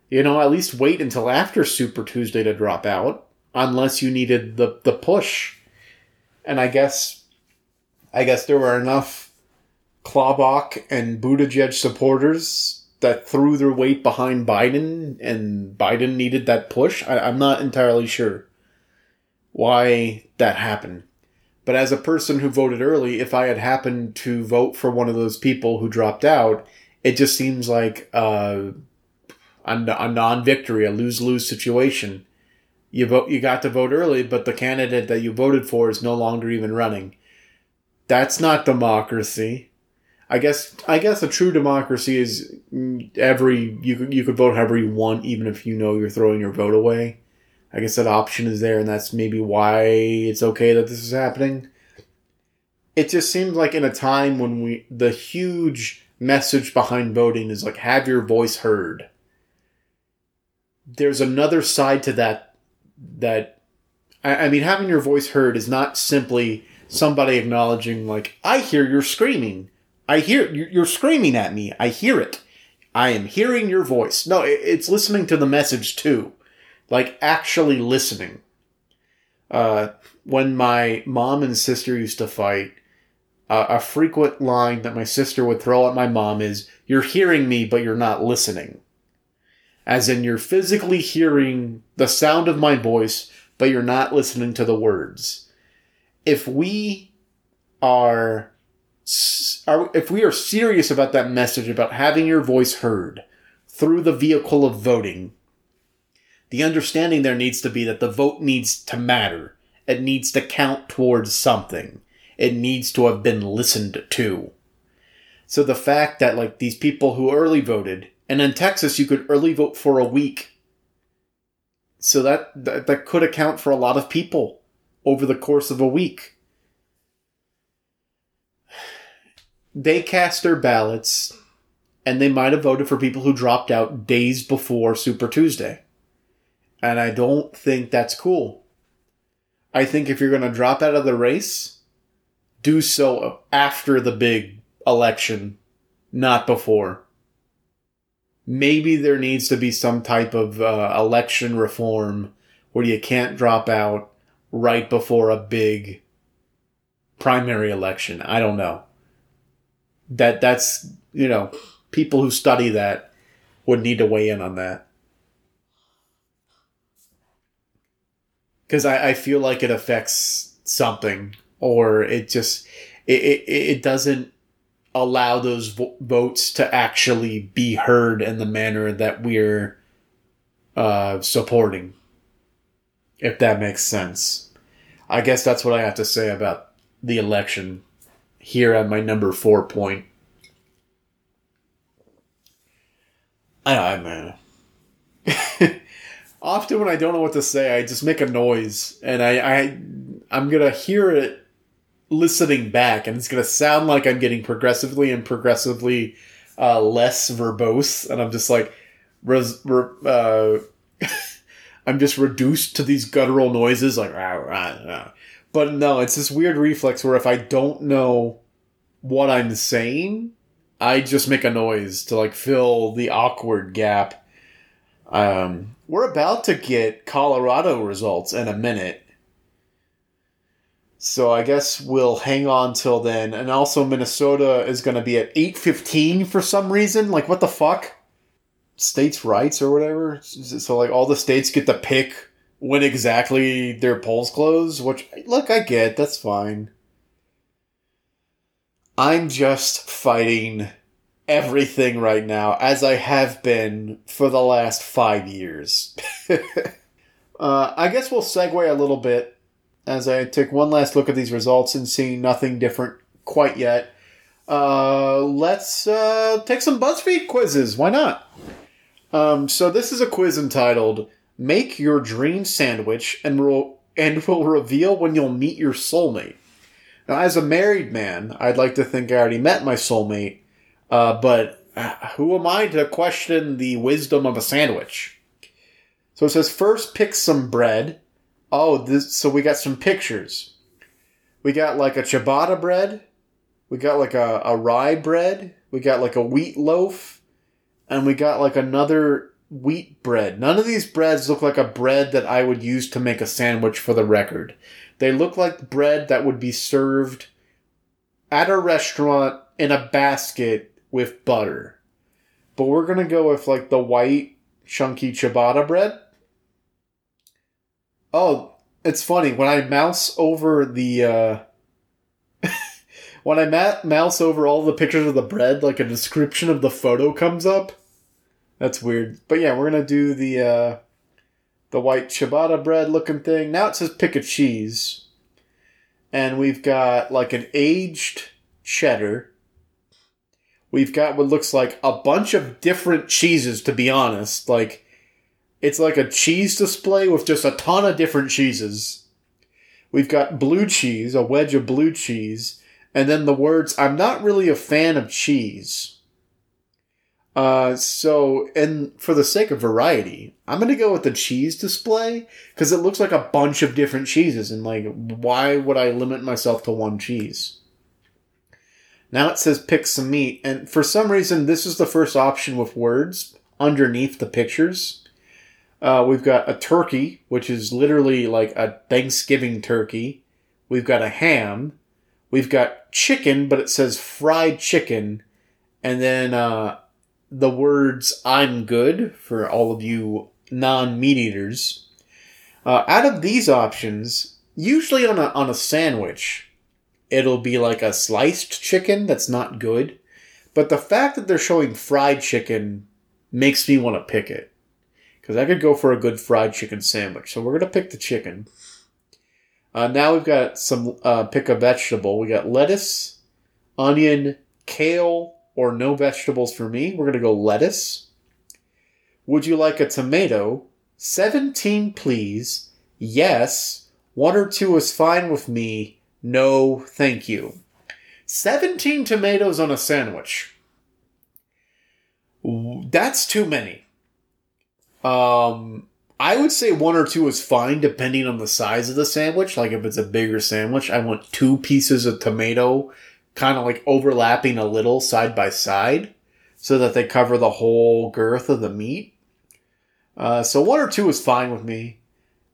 You know, at least wait until after Super Tuesday to drop out, unless you needed the the push and I guess, I guess there were enough Klobuchar and Buttigieg supporters that threw their weight behind Biden, and Biden needed that push. I, I'm not entirely sure why that happened. But as a person who voted early, if I had happened to vote for one of those people who dropped out, it just seems like uh, a, a non-victory, a lose-lose situation you vote you got to vote early, but the candidate that you voted for is no longer even running. That's not democracy. I guess I guess a true democracy is every you you could vote however you want, even if you know you're throwing your vote away. I guess that option is there, and that's maybe why it's okay that this is happening. It just seems like in a time when we the huge message behind voting is like have your voice heard. There's another side to that that I, I mean having your voice heard is not simply somebody acknowledging like I hear you're screaming. I hear you're screaming at me. I hear it. I am hearing your voice. No, it's listening to the message too. Like actually listening. Uh, when my mom and sister used to fight, uh, a frequent line that my sister would throw at my mom is, You're hearing me, but you're not listening as in you're physically hearing the sound of my voice, but you're not listening to the words. If we are, are if we are serious about that message about having your voice heard through the vehicle of voting, the understanding there needs to be that the vote needs to matter. It needs to count towards something. It needs to have been listened to. So the fact that like these people who early voted, and in Texas you could early vote for a week. So that, that that could account for a lot of people over the course of a week. They cast their ballots and they might have voted for people who dropped out days before Super Tuesday. And I don't think that's cool. I think if you're going to drop out of the race, do so after the big election, not before. Maybe there needs to be some type of uh, election reform where you can't drop out right before a big primary election. I don't know. That that's you know people who study that would need to weigh in on that. Because I, I feel like it affects something, or it just it, it, it doesn't allow those vo- votes to actually be heard in the manner that we're uh, supporting. If that makes sense. I guess that's what I have to say about the election here at my number four point. I, I'm. Uh, often when I don't know what to say, I just make a noise, and I, I I'm gonna hear it listening back, and it's gonna sound like I'm getting progressively and progressively uh, less verbose, and I'm just like, res, re, uh, I'm just reduced to these guttural noises, like rah, rah, rah. But no, it's this weird reflex where if I don't know what I'm saying, I just make a noise to like fill the awkward gap. Um, we're about to get Colorado results in a minute. So I guess we'll hang on till then. And also Minnesota is going to be at 8:15 for some reason. Like what the fuck? States' rights or whatever. So like all the states get to pick when exactly their polls close, which look, I get. That's fine. I'm just fighting everything right now, as I have been for the last five years. uh, I guess we'll segue a little bit as I take one last look at these results and see nothing different quite yet. Uh, let's uh, take some BuzzFeed quizzes. Why not? Um, so this is a quiz entitled "Make Your Dream Sandwich and will and will reveal when you'll meet your soulmate." Now, as a married man, I'd like to think I already met my soulmate, uh, but uh, who am I to question the wisdom of a sandwich? So it says first pick some bread. Oh, this, so we got some pictures. We got like a ciabatta bread. We got like a, a rye bread. We got like a wheat loaf. And we got like another wheat bread. None of these breads look like a bread that I would use to make a sandwich for the record. They look like bread that would be served at a restaurant in a basket with butter. But we're going to go with like the white chunky ciabatta bread. Oh, it's funny when I mouse over the uh when I ma- mouse over all the pictures of the bread, like a description of the photo comes up. That's weird. But yeah, we're gonna do the uh, the white ciabatta bread looking thing. Now it says pick a cheese. And we've got like an aged cheddar. We've got what looks like a bunch of different cheeses, to be honest. Like, it's like a cheese display with just a ton of different cheeses. We've got blue cheese, a wedge of blue cheese, and then the words, I'm not really a fan of cheese. Uh, so, and for the sake of variety, I'm gonna go with the cheese display because it looks like a bunch of different cheeses, and like, why would I limit myself to one cheese? Now it says pick some meat, and for some reason, this is the first option with words underneath the pictures. Uh, we've got a turkey, which is literally like a Thanksgiving turkey. We've got a ham. We've got chicken, but it says fried chicken. And then uh, the words I'm good for all of you non meat eaters. Uh, out of these options, usually on a, on a sandwich, it'll be like a sliced chicken that's not good. But the fact that they're showing fried chicken makes me want to pick it. Because I could go for a good fried chicken sandwich. So we're going to pick the chicken. Uh, now we've got some, uh, pick a vegetable. We got lettuce, onion, kale or no vegetables for me. We're going to go lettuce. Would you like a tomato? 17, please. Yes. One or two is fine with me. No, thank you. 17 tomatoes on a sandwich. That's too many. Um, I would say one or two is fine depending on the size of the sandwich. Like if it's a bigger sandwich, I want two pieces of tomato kind of like overlapping a little side by side so that they cover the whole girth of the meat. Uh, so one or two is fine with me.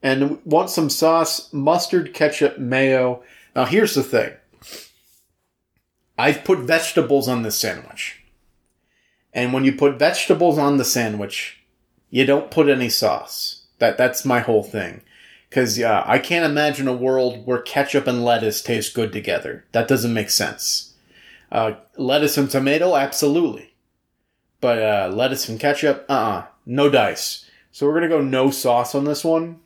And want some sauce, mustard, ketchup, mayo. Now here's the thing. I've put vegetables on this sandwich. And when you put vegetables on the sandwich, you don't put any sauce. That that's my whole thing. Because yeah, I can't imagine a world where ketchup and lettuce taste good together. That doesn't make sense. Uh, lettuce and tomato, absolutely. But uh, lettuce and ketchup, uh uh No dice. So we're going to go no sauce on this one.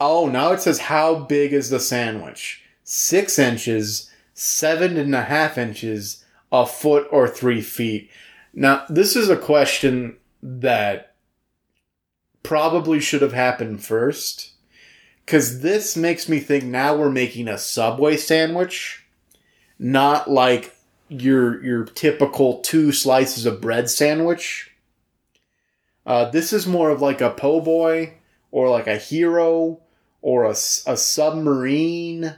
Oh, now it says how big is the sandwich? Six inches, seven and a half inches, a foot, or three feet. Now, this is a question that probably should have happened first because this makes me think now we're making a Subway sandwich, not like your your typical two slices of bread sandwich. Uh, this is more of like a po' boy or like a hero or a, a submarine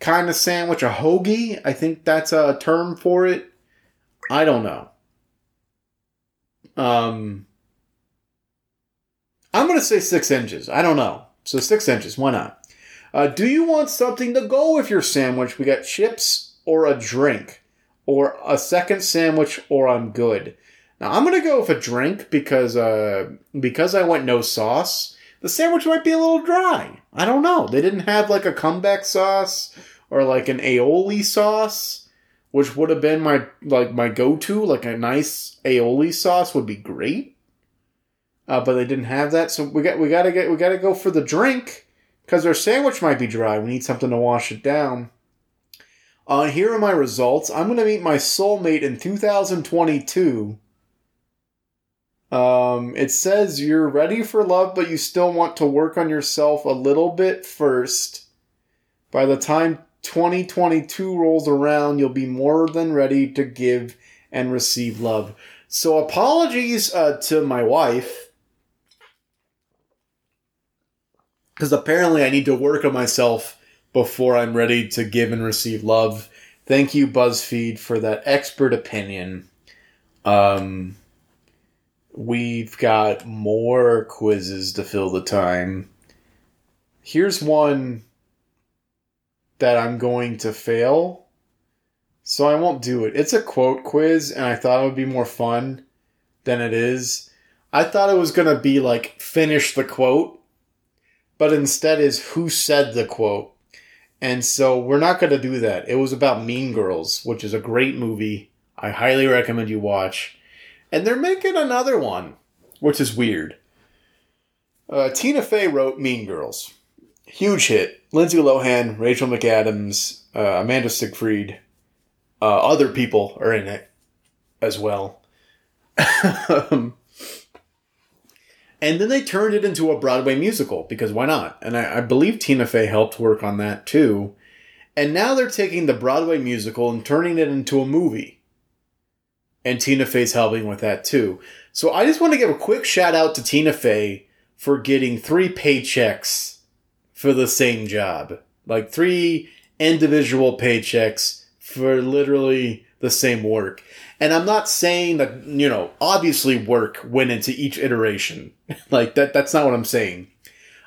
kind of sandwich, a hoagie. I think that's a term for it. I don't know. Um, I'm going to say six inches. I don't know. So six inches, why not? Uh, do you want something to go with your sandwich? We got chips or a drink, or a second sandwich, or I'm good. Now I'm gonna go with a drink because uh, because I went no sauce. The sandwich might be a little dry. I don't know. They didn't have like a comeback sauce or like an aioli sauce, which would have been my like my go to. Like a nice aioli sauce would be great uh, but they didn't have that. So we got we got to get we got to go for the drink because our sandwich might be dry. We need something to wash it down. Uh, here are my results. I'm to meet my soulmate in 2022. Um, it says you're ready for love, but you still want to work on yourself a little bit first. By the time 2022 rolls around, you'll be more than ready to give and receive love. So, apologies uh, to my wife because apparently I need to work on myself before I'm ready to give and receive love. Thank you, BuzzFeed, for that expert opinion. Um, we've got more quizzes to fill the time. Here's one that I'm going to fail, so I won't do it. It's a quote quiz, and I thought it would be more fun than it is. I thought it was going to be like finish the quote but instead is who said the quote. And so we're not going to do that. It was about Mean Girls, which is a great movie. I highly recommend you watch. And they're making another one, which is weird. Uh, Tina Fey wrote Mean Girls. Huge hit. Lindsay Lohan, Rachel McAdams, uh, Amanda Seyfried, uh, other people are in it as well. um, and then they turned it into a Broadway musical because why not? And I, I, believe Tina Fey helped work on that too. And now they're taking the Broadway musical and turning it into a movie. And Tina Fey's helping with that too. So I just want to give a quick shout out to Tina Fey for getting three paychecks for the same job. Like three individual paychecks for literally the same work. And I'm not saying that, you know, obviously work went into each iteration. like that that's not what I'm saying.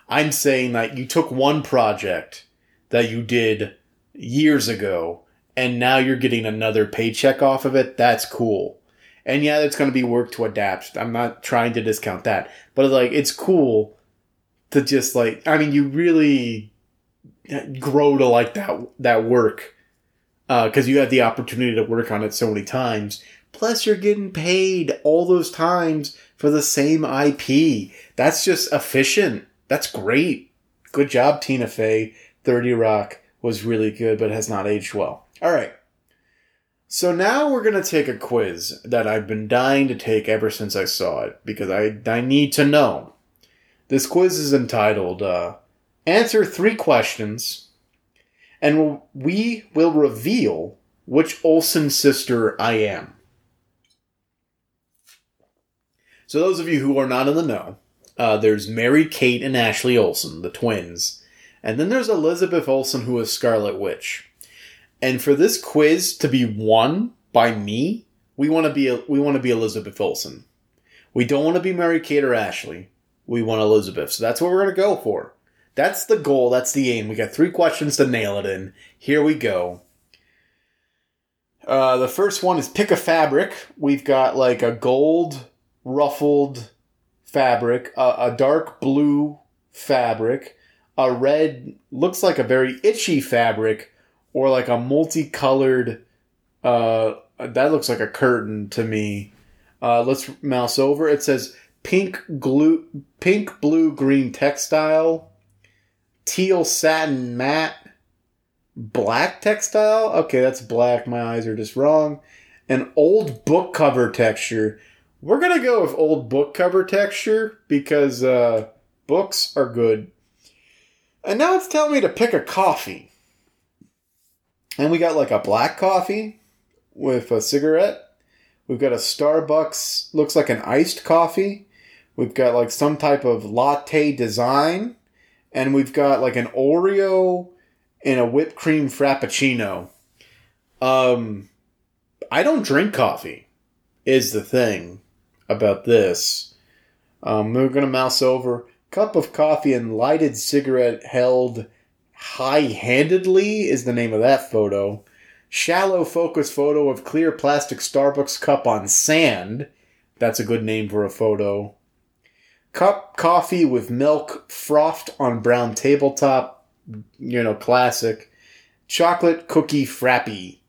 I'm saying that you took one project that you did years ago and now you're getting another paycheck off of it. That's cool. And yeah, it's going to be work to adapt. I'm not trying to discount that. But like it's cool to just like I mean, you really grow to like that that work because uh, you had the opportunity to work on it so many times. Plus, you're getting paid all those times for the same IP. That's just efficient. That's great. Good job, Tina Fey. 30 Rock was really good, but has not aged well. All right. So now we're going to take a quiz that I've been dying to take ever since I saw it because I, I need to know. This quiz is entitled uh, Answer Three Questions, and we will reveal which Olsen sister I am. So, those of you who are not in the know, uh, there's Mary Kate and Ashley Olsen, the twins, and then there's Elizabeth Olsen, who is Scarlet Witch. And for this quiz to be won by me, we want to be we want to be Elizabeth Olsen. We don't want to be Mary Kate or Ashley. We want Elizabeth. So that's what we're going to go for. That's the goal. That's the aim. We got three questions to nail it in. Here we go. Uh, the first one is pick a fabric. We've got like a gold ruffled fabric, a, a dark blue fabric, a red, looks like a very itchy fabric, or like a multicolored uh that looks like a curtain to me. Uh let's mouse over. It says pink glue pink blue green textile, teal satin matte, black textile. Okay, that's black. My eyes are just wrong. An old book cover texture. We're gonna go with old book cover texture because uh, books are good. And now it's telling me to pick a coffee. And we got like a black coffee with a cigarette. We've got a Starbucks, looks like an iced coffee. We've got like some type of latte design. And we've got like an Oreo and a whipped cream frappuccino. Um, I don't drink coffee, is the thing about this. Um, we're to mouse over. Cup of coffee and lighted cigarette held High Handedly is the name of that photo. Shallow focus photo of clear plastic Starbucks cup on sand. That's a good name for a photo. Cup coffee with milk frothed on brown tabletop. You know, classic. Chocolate cookie frappy.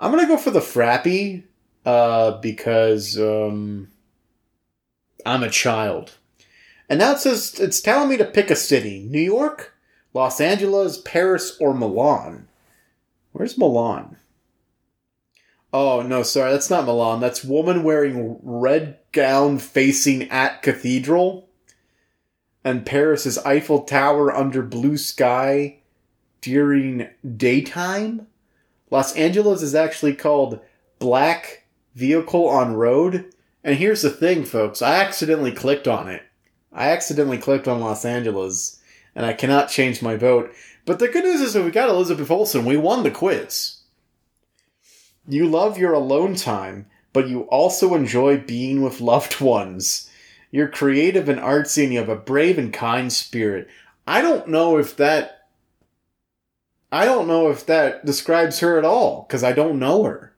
I'm gonna go for the frappy uh, because um, I'm a child. And now it says it's telling me to pick a city: New York, Los Angeles, Paris, or Milan. Where's Milan? Oh, no, sorry, that's not Milan. That's woman wearing red gown facing at cathedral. And Paris is Eiffel Tower under blue sky during daytime. Los Angeles is actually called Black Vehicle on Road. And here's the thing, folks. I accidentally clicked on it. I accidentally clicked on Los Angeles and I cannot change my vote. But the good news is that we got Elizabeth Olsen. We won the quiz. You love your alone time, but you also enjoy being with loved ones. You're creative and artsy, and you have a brave and kind spirit. I don't know if that. I don't know if that describes her at all, because I don't know her.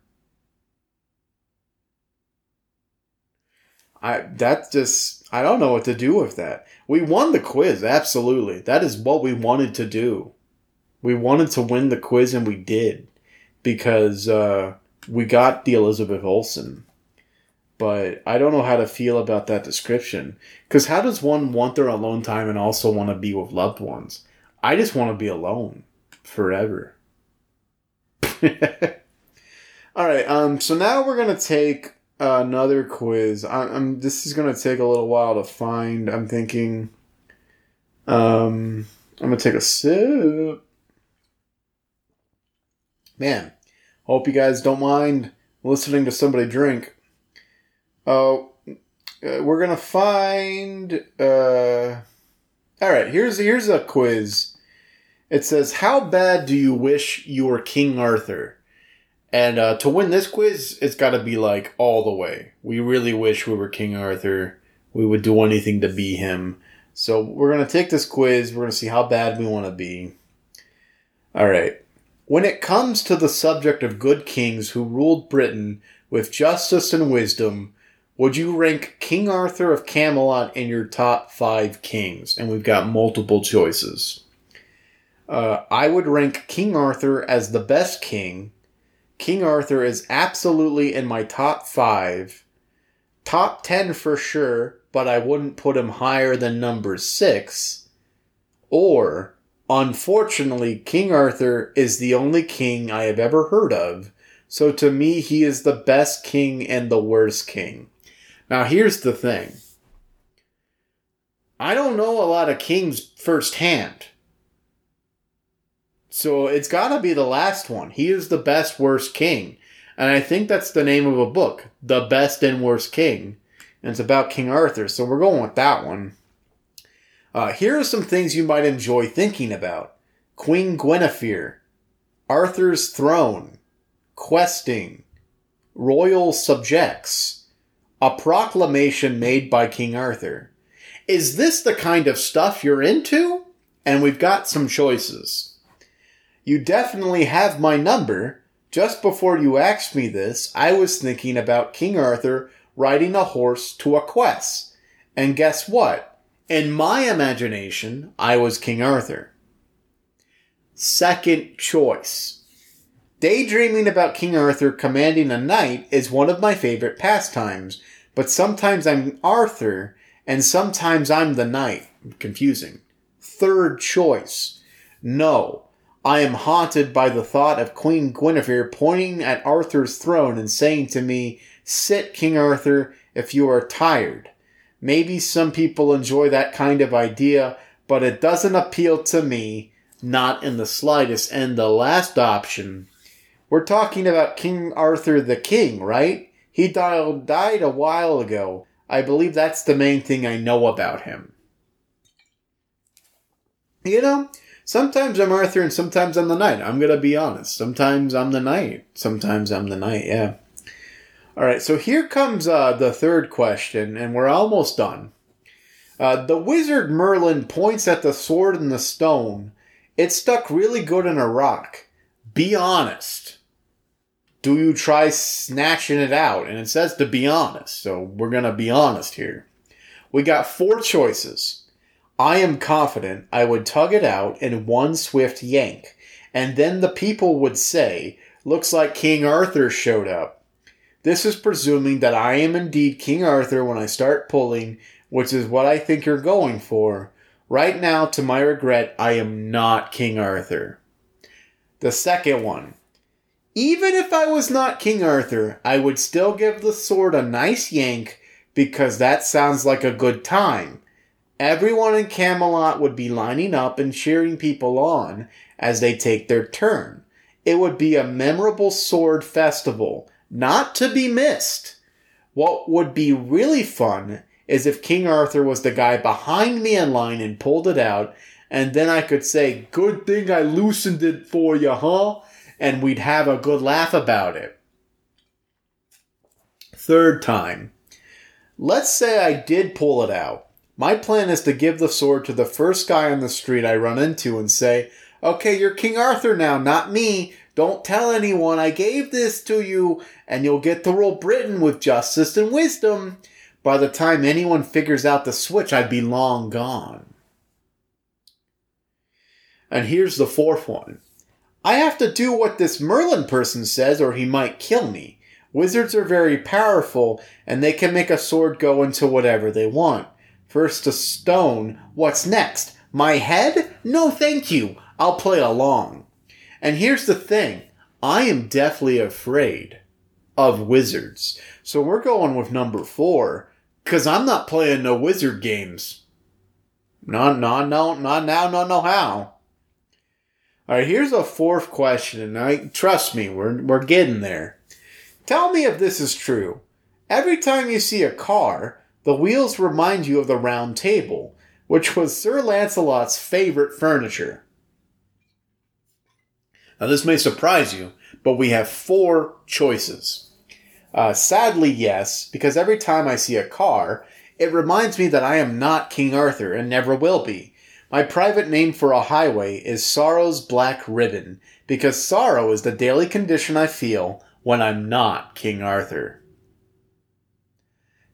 I that just I don't know what to do with that. We won the quiz, absolutely. That is what we wanted to do. We wanted to win the quiz and we did because uh, we got the Elizabeth Olsen. But I don't know how to feel about that description. Because how does one want their alone time and also want to be with loved ones? I just want to be alone forever. All right. Um. So now we're gonna take another quiz. I, am This is gonna take a little while to find. I'm thinking. Um, I'm gonna take a sip. Man, hope you guys don't mind listening to somebody drink. Oh, uh, we're gonna find. Uh, all right, here's here's a quiz. It says, "How bad do you wish you were King Arthur?" And uh, to win this quiz, it's got to be like all the way. We really wish we were King Arthur. We would do anything to be him. So we're to take this quiz. We're to see how bad we want to be. All right. When it comes to the subject of good kings who ruled Britain with justice and wisdom, would you rank King Arthur of Camelot in your top five kings? And we've got multiple choices. Uh, I would rank King Arthur as the best king King Arthur is absolutely in my top five. Top 10 for sure, but I wouldn't put him higher than number six. Or, unfortunately, King Arthur is the only king I have ever heard of So to me, he is the best king and the worst king. Now, here's the thing I don't know a lot of kings firsthand. So it's got to be the last one. He is the best, worst king. And I think that's the name of a book, The Best and Worst King. And it's about King Arthur. So we're going with that one. Uh, here are some things you might enjoy thinking about Queen Guinevere, Arthur's throne, questing, royal subjects, a proclamation made by King Arthur. Is this the kind of stuff you're into? And we've got some choices. You definitely have my number. Just before you asked me this, I was thinking about King Arthur riding a horse to a quest. And guess what? In my imagination, I was King Arthur. Second choice. Daydreaming about King Arthur commanding a knight is one of my favorite pastimes, but sometimes I'm Arthur and sometimes I'm the knight. Confusing. Third choice. No. I am haunted by the thought of Queen Guinevere pointing at Arthur's throne and saying to me, Sit, King Arthur, if you are tired. Maybe some people enjoy that kind of idea, but it doesn't appeal to me, not in the slightest. And the last option, we're talking about King Arthur the King, right? He died, a while ago. I believe that's the main thing I know about him. You know, sometimes I'm Arthur and sometimes I'm the knight. I'm gonna be honest. Sometimes I'm the knight. Sometimes I'm the knight, yeah. Alright, so here comes uh, the third question, and we're almost done. Uh, the wizard Merlin points at the sword and the stone. It stuck really good in a rock. Be honest do you try snatching it out? And it says to be honest. So we're going to be honest here. We got four choices. I am confident I would tug it out in one swift yank. And then the people would say, looks like King Arthur showed up. This is presuming that I am indeed King Arthur when I start pulling, which is what I think you're going for. Right now, to my regret, I am not King Arthur. The second one. Even if I was not King Arthur, I would still give the sword a nice yank because that sounds like a good time. Everyone in Camelot would be lining up and cheering people on as they take their turn. It would be a memorable sword festival, not to be missed. What would be really fun is if King Arthur was the guy behind me in line and pulled it out, and then I could say, Good thing I loosened it for you, huh? and we'd have a good laugh about it. Third time. Let's say I did pull it out. My plan is to give the sword to the first guy on the street I run into and say, Okay, you're King Arthur now, not me. Don't tell anyone I gave this to you, and you'll get to rule Britain with justice and wisdom. By the time anyone figures out the switch, I'd be long gone. And here's the fourth one. I have to do what this Merlin person says or he might kill me. Wizards are very powerful and they can make a sword go into whatever they want. First a stone, what's next? My head? No thank you. I'll play along. And here's the thing. I am deathly afraid of wizards. So we're going with number four. Cause I'm not playing no wizard games. No, no, no, not now, no, no how. All right, here's a fourth question, and I trust me, we're we're getting there. Tell me if this is true. Every time you see a car, the wheels remind you of the round table, which was Sir Lancelot's favorite furniture. Now, this may surprise you, but we have four choices. Uh, sadly, yes, because every time I see a car, it reminds me that I am not King Arthur and never will be. My private name for a highway is Sorrow's Black Ribbon, because sorrow is the daily condition I feel when I'm not King Arthur.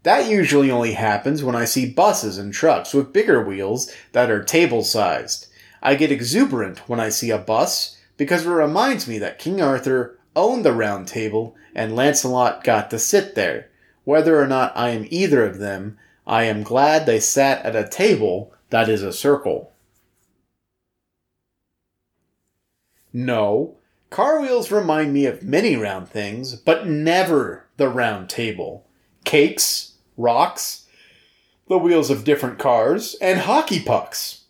That usually only happens when I see buses and trucks with bigger wheels that are table sized. I get exuberant when I see a bus because it reminds me that King Arthur owned the round table and Lancelot got to sit there. Whether or not I am either of them, I am glad they sat at a table that is a circle. No, Car wheels remind me of many round things, but never the round table. Cakes, rocks, the wheels of different cars, and hockey pucks.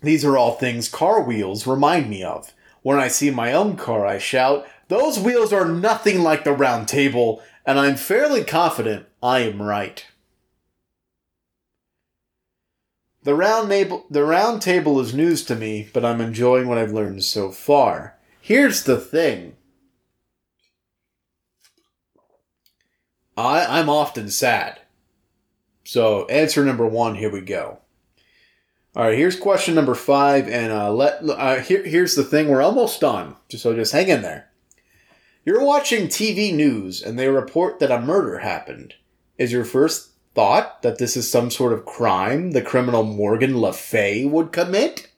These are all things car wheels remind me of. When I see my own car, I shout, Those wheels are nothing like the round table, and I'm fairly confident I am right. The round, table, the round table is news to me, but I'm enjoying what I've learned so far. Here's the thing I, I'm often sad. So, answer number one, here we go. All right, here's question number five, and uh, let uh, here, here's the thing: we're almost done. So just hang in there. You're watching TV news, and they report that a murder happened. Is your first thought that this is some sort of crime the criminal Morgan Le Fay would commit?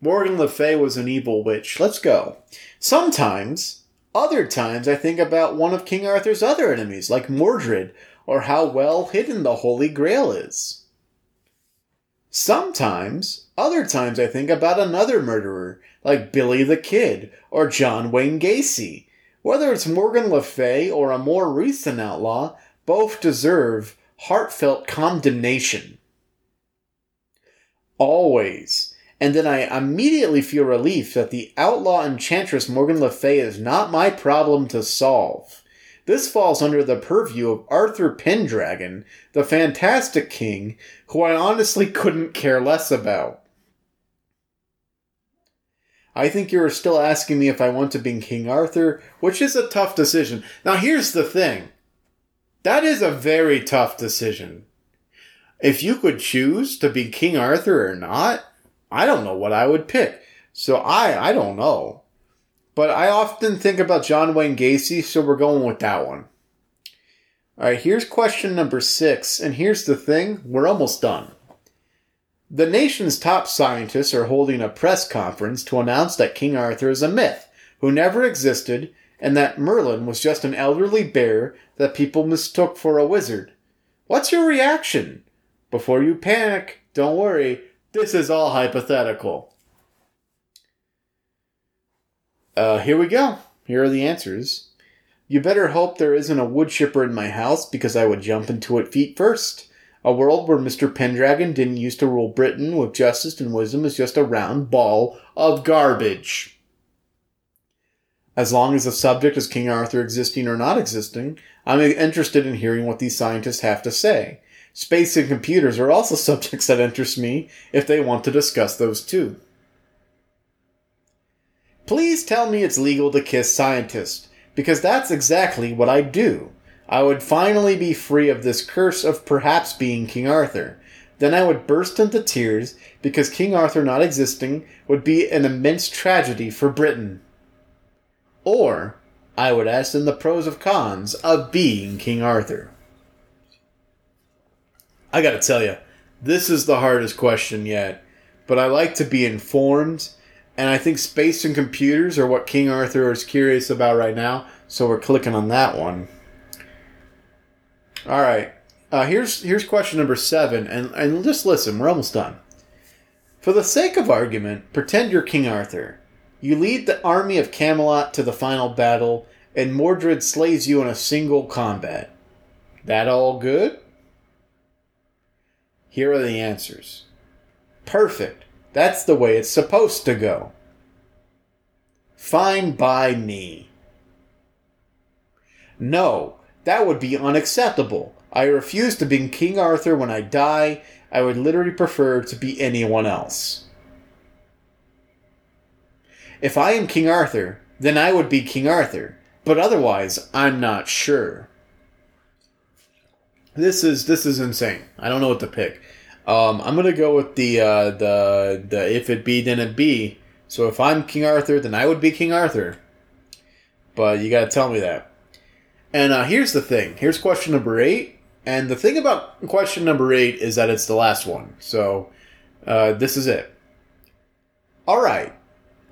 Morgan Le Fay was an evil witch. Let's go. Sometimes, other times, I think about one of King Arthur's other enemies, like Mordred, or how well hidden the Holy Grail is. Sometimes, other times I think about another murderer, like Billy the Kid or John Wayne Gacy. Whether it's Morgan Le Fay or a more recent outlaw, both deserve heartfelt condemnation. Always. And then I immediately feel relief that the outlaw enchantress Morgan Le Fay is not my problem to solve. This falls under the purview of Arthur Pendragon, the Fantastic King, who I honestly couldn't care less about. I think you're still asking me if I want to be King Arthur, which is a tough decision. Now, here's the thing that is a very tough decision. If you could choose to be King Arthur or not, I don't know what I would pick. So I, I don't know. But I often think about John Wayne Gacy, so we're going with that one. All right, here's question number six, and here's the thing we're almost done. The nation's top scientists are holding a press conference to announce that King Arthur is a myth who never existed and that Merlin was just an elderly bear that people mistook for a wizard. What's your reaction? Before you panic, don't worry, this is all hypothetical. Uh, here we go. Here are the answers. You better hope there isn't a wood chipper in my house because I would jump into it feet first. A world where Mr. Pendragon didn't used to rule Britain with justice and wisdom is just a round ball of garbage. As long as the subject is King Arthur existing or not existing, I'm interested in hearing what these scientists have to say. Space and computers are also subjects that interest me if they want to discuss those too. Please tell me it's legal to kiss scientists, because that's exactly what I'd do. I would finally be free of this curse of perhaps being King Arthur. Then I would burst into tears because King Arthur not existing would be an immense tragedy for Britain. Or I would ask them the pros and cons of being King Arthur. I gotta tell you, this is the hardest question yet, but I like to be informed and I think space and computers are what King Arthur is curious about right now. So we're clicking on that one. All right. Uh, here's here's question number seven, and and just listen. We're almost done. For the sake of argument, pretend you're King Arthur. You lead the army of Camelot to the final battle, and Mordred slays you in a single combat. That all good? Here are the answers. Perfect. That's the way it's supposed to go. Fine by me. No, that would be unacceptable. I refuse to be King Arthur when I die. I would literally prefer to be anyone else. If I am King Arthur, then I would be King Arthur, but otherwise, I'm not sure. This is this is insane. I don't know what to pick. Um, I'm gonna go with the uh, the the if it be then it be. So if I'm King Arthur, then I would be King Arthur. But you gotta tell me that. And uh, here's the thing. Here's question number eight. And the thing about question number eight is that it's the last one. So uh, this is it. All right,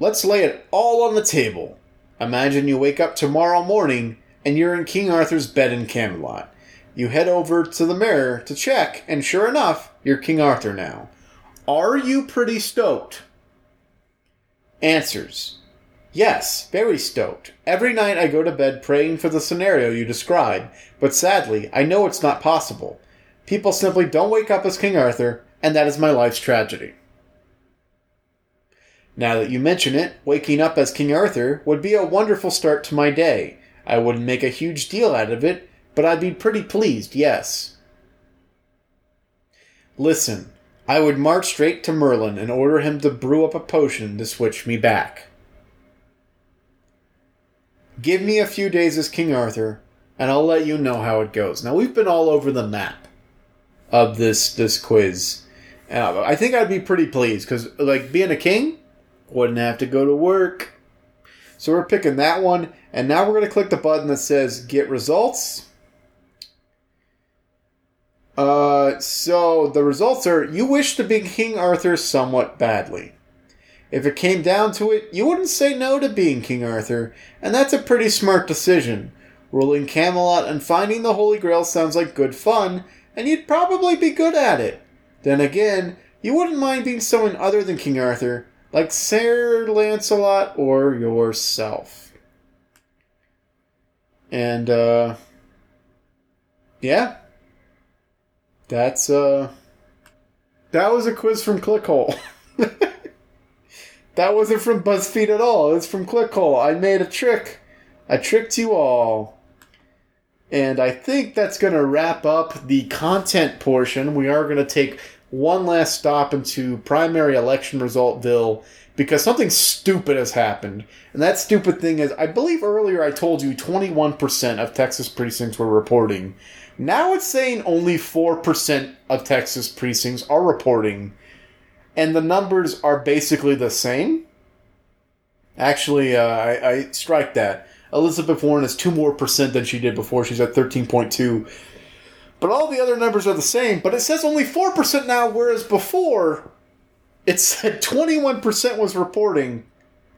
let's lay it all on the table. Imagine you wake up tomorrow morning and you're in King Arthur's bed in Camelot. You head over to the mirror to check, and sure enough, you're King Arthur now. Are you pretty stoked? Answers. Yes, very stoked. Every night I go to bed praying for the scenario you describe, but sadly, I know it's not possible. People simply don't wake up as King Arthur, and that is my life's tragedy. Now that you mention it, waking up as King Arthur would be a wonderful start to my day. I wouldn't make a huge deal out of it, but I'd be pretty pleased, yes. Listen, I would march straight to Merlin and order him to brew up a potion to switch me back. Give me a few days as King Arthur, and I'll let you know how it goes. Now we've been all over the map of this this quiz. Uh, I think I'd be pretty pleased because, like, being a king, wouldn't have to go to work. So we're picking that one, and now we're going to click the button that says "Get Results." Uh, so the results are: you wish to be King Arthur somewhat badly. If it came down to it, you wouldn't say no to being King Arthur, and that's a pretty smart decision. Ruling Camelot and finding the Holy Grail sounds like good fun, and you'd probably be good at it. Then again, you wouldn't mind being someone other than King Arthur, like Sir Lancelot or yourself. And, uh, yeah. That's, uh, that was a quiz from Clickhole. That wasn't from BuzzFeed at all. It was from Clickhole. I made a trick. I tricked you all. And I think that's going to wrap up the content portion. We are going to take one last stop into primary election resultville because something stupid has happened. And that stupid thing is, I believe earlier I told you 21% of Texas precincts were reporting. Now it's saying only 4% of Texas precincts are reporting and the numbers are basically the same. Actually, uh, I, I strike that. Elizabeth Warren is two more percent than she did before. She's at 13.2. But all the other numbers are the same, but it says only 4% now, whereas before it said 21% was reporting.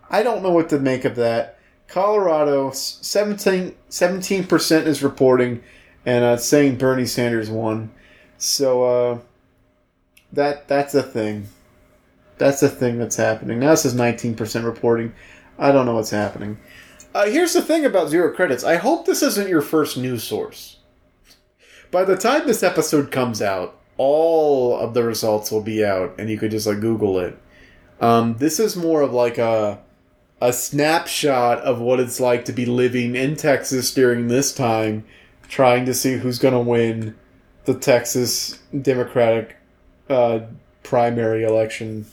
I don't know what to make of that. Colorado, 17, 17% is reporting, and uh, saying Bernie Sanders won. So uh, that that's a thing. That's the thing that's happening. Now it says 19% reporting. I don't know what's happening. Uh, here's the thing about zero credits. I hope this isn't your first news source. By the time this episode comes out, all of the results will be out, and you could just like Google it. Um, this is more of like a a snapshot of what it's like to be living in Texas during this time, trying to see who's going to win the Texas Democratic uh, primary election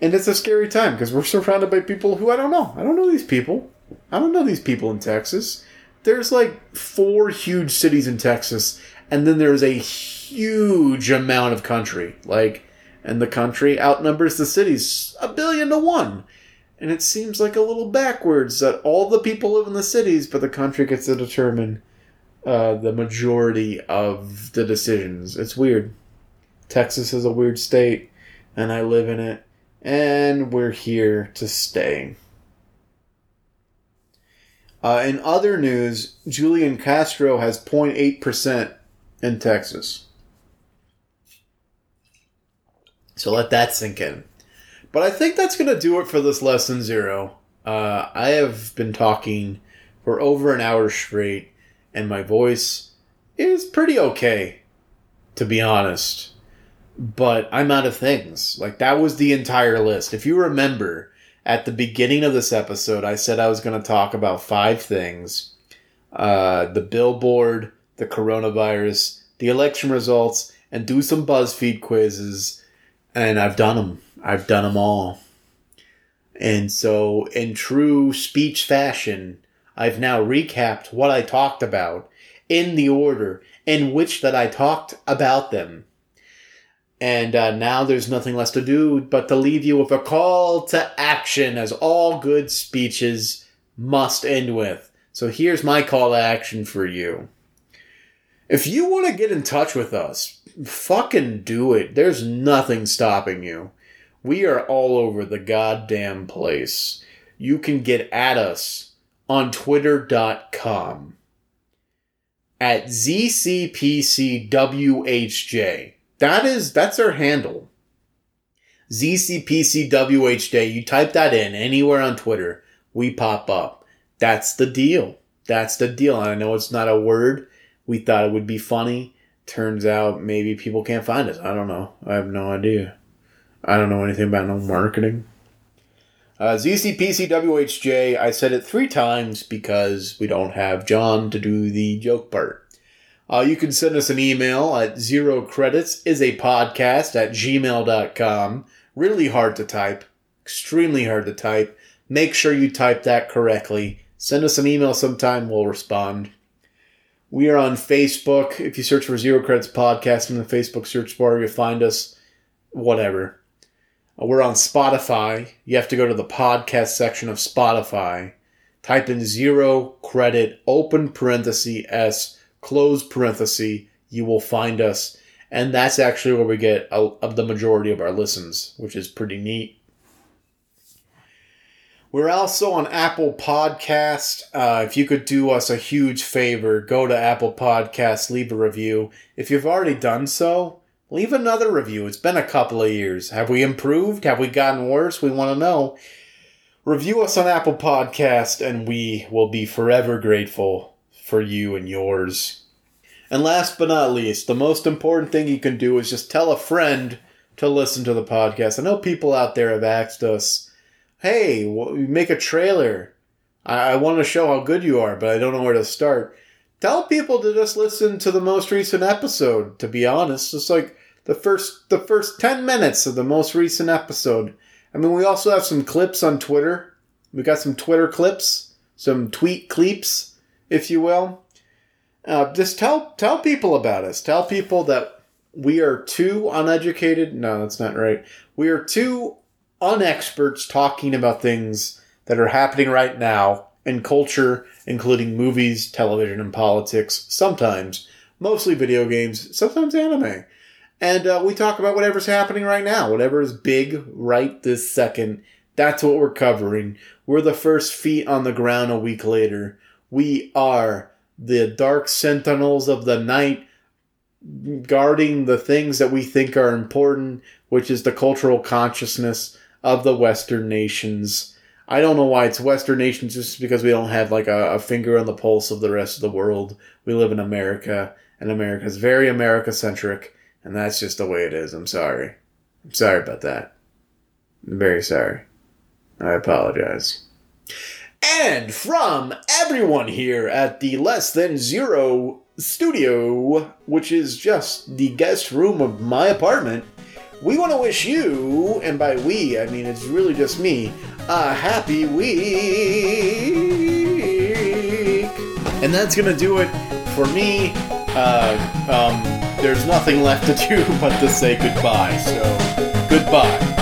and it's a scary time because we're surrounded by people who I don't know. I don't know these people. I don't know these people in Texas. There's like four huge cities in Texas, and then there's a huge amount of country. Like, and the country outnumbers the cities a billion to one. And it seems like a little backwards that all the people live in the cities, but the country gets to determine uh, the majority of the decisions. It's weird. Texas is a weird state, and I live in it and we're here to stay. Uh, in other news, Julian Castro has 0.8% in Texas. So let that sink in. But I think that's going to do it for this lesson zero. Uh, I have been talking for over an hour straight, and my voice is pretty okay, to be honest but I'm out of things. Like that was the entire list. If you remember at the beginning of this episode, I said I was going to talk about five things: uh, the billboard, the coronavirus, the election results, and do some BuzzFeed quizzes. And I've done them. I've done them all. And so, in true speech fashion, I've now recapped what I talked about in the order in which that I talked about them and uh, now there's nothing less to do but to leave you with a call to action, as all good speeches must end with. So here's my call to action for you. If you want to get in touch with us, fucking do it. There's nothing stopping you. We are all over the goddamn place. You can get at us on twitter.com at ZCPCWHJ. That is that's our handle. ZCPCWHJ. You type that in anywhere on Twitter, we pop up. That's the deal. That's the deal. I know it's not a word. We thought it would be funny. Turns out maybe people can't find us. I don't know. I have no idea. I don't know anything about no marketing. Uh, ZCPCWHJ, I said it three times because we don't have John to do the joke part. Uh, you can send us an email at zero credits is a podcast at gmail.com. Really hard to type, extremely hard to type. Make sure you type that correctly. Send us an email sometime, we'll respond. We are on Facebook. If you search for Zero Credits Podcast in the Facebook search bar, you'll find us. Whatever. We're on Spotify. You have to go to the podcast section of Spotify. Type in zero credit, open parenthesis, S, close parenthesis. You will find us. And that's actually where we get of the majority of our listens, which is pretty neat. We're also on Apple Podcast. Uh, if you could do us a huge favor, go to Apple Podcast, leave a review. If you've already done so, leave another review. It's been a couple of years. Have we improved? Have we gotten worse? We want to know. Review us on Apple Podcast, and we will be forever grateful for you and yours. And last but not least, the most important thing you can do is just tell a friend to listen to the podcast. I know people out there have asked us, "Hey, make a trailer. I, I want to show how good you are, but I don't know where to start." Tell people to just listen to the most recent episode. To be honest, it's like the first the first 10 minutes of the most recent episode. I mean, we also have some clips on Twitter. We got some Twitter clips, some tweet clips, if you will. Uh, just tell tell people about us. Tell people that we are two uneducated. No, that's not right. We are two unexperts talking about things that are happening right now in culture, including movies, television, and politics. Sometimes, mostly video games. Sometimes anime. And uh, we talk about whatever's happening right now, whatever is big right this second. That's what we're covering. We're the first feet on the ground a week later. We are the dark sentinels of the night, guarding the things that we think are important, which is the cultural consciousness of the Western nations. I don't know why it's Western nations, just because we don't have like a, a finger on the pulse of the rest of the world. We live in America, and America is very America centric and that's just the way it is. I'm sorry. I'm sorry about that. I'm very sorry. I apologize. And from everyone here at the Less Than Zero studio, which is just the guest room of my apartment, we want to wish you, and by we, I mean it's really just me, a happy week. And that's going to do it for me. Uh, um, there's nothing left to do but to say goodbye. So, goodbye.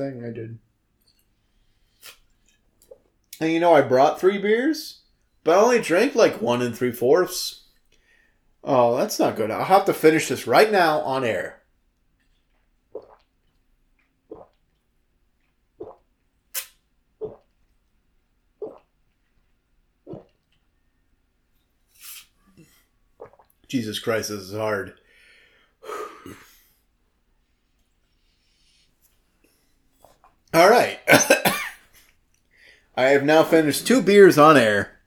Thing I did. And you know, I brought three beers, but I only drank like one and three fourths. Oh, that's not good. I'll have to finish this right now on air. Jesus Christ, this is hard. All right. I have now finished two beers on air.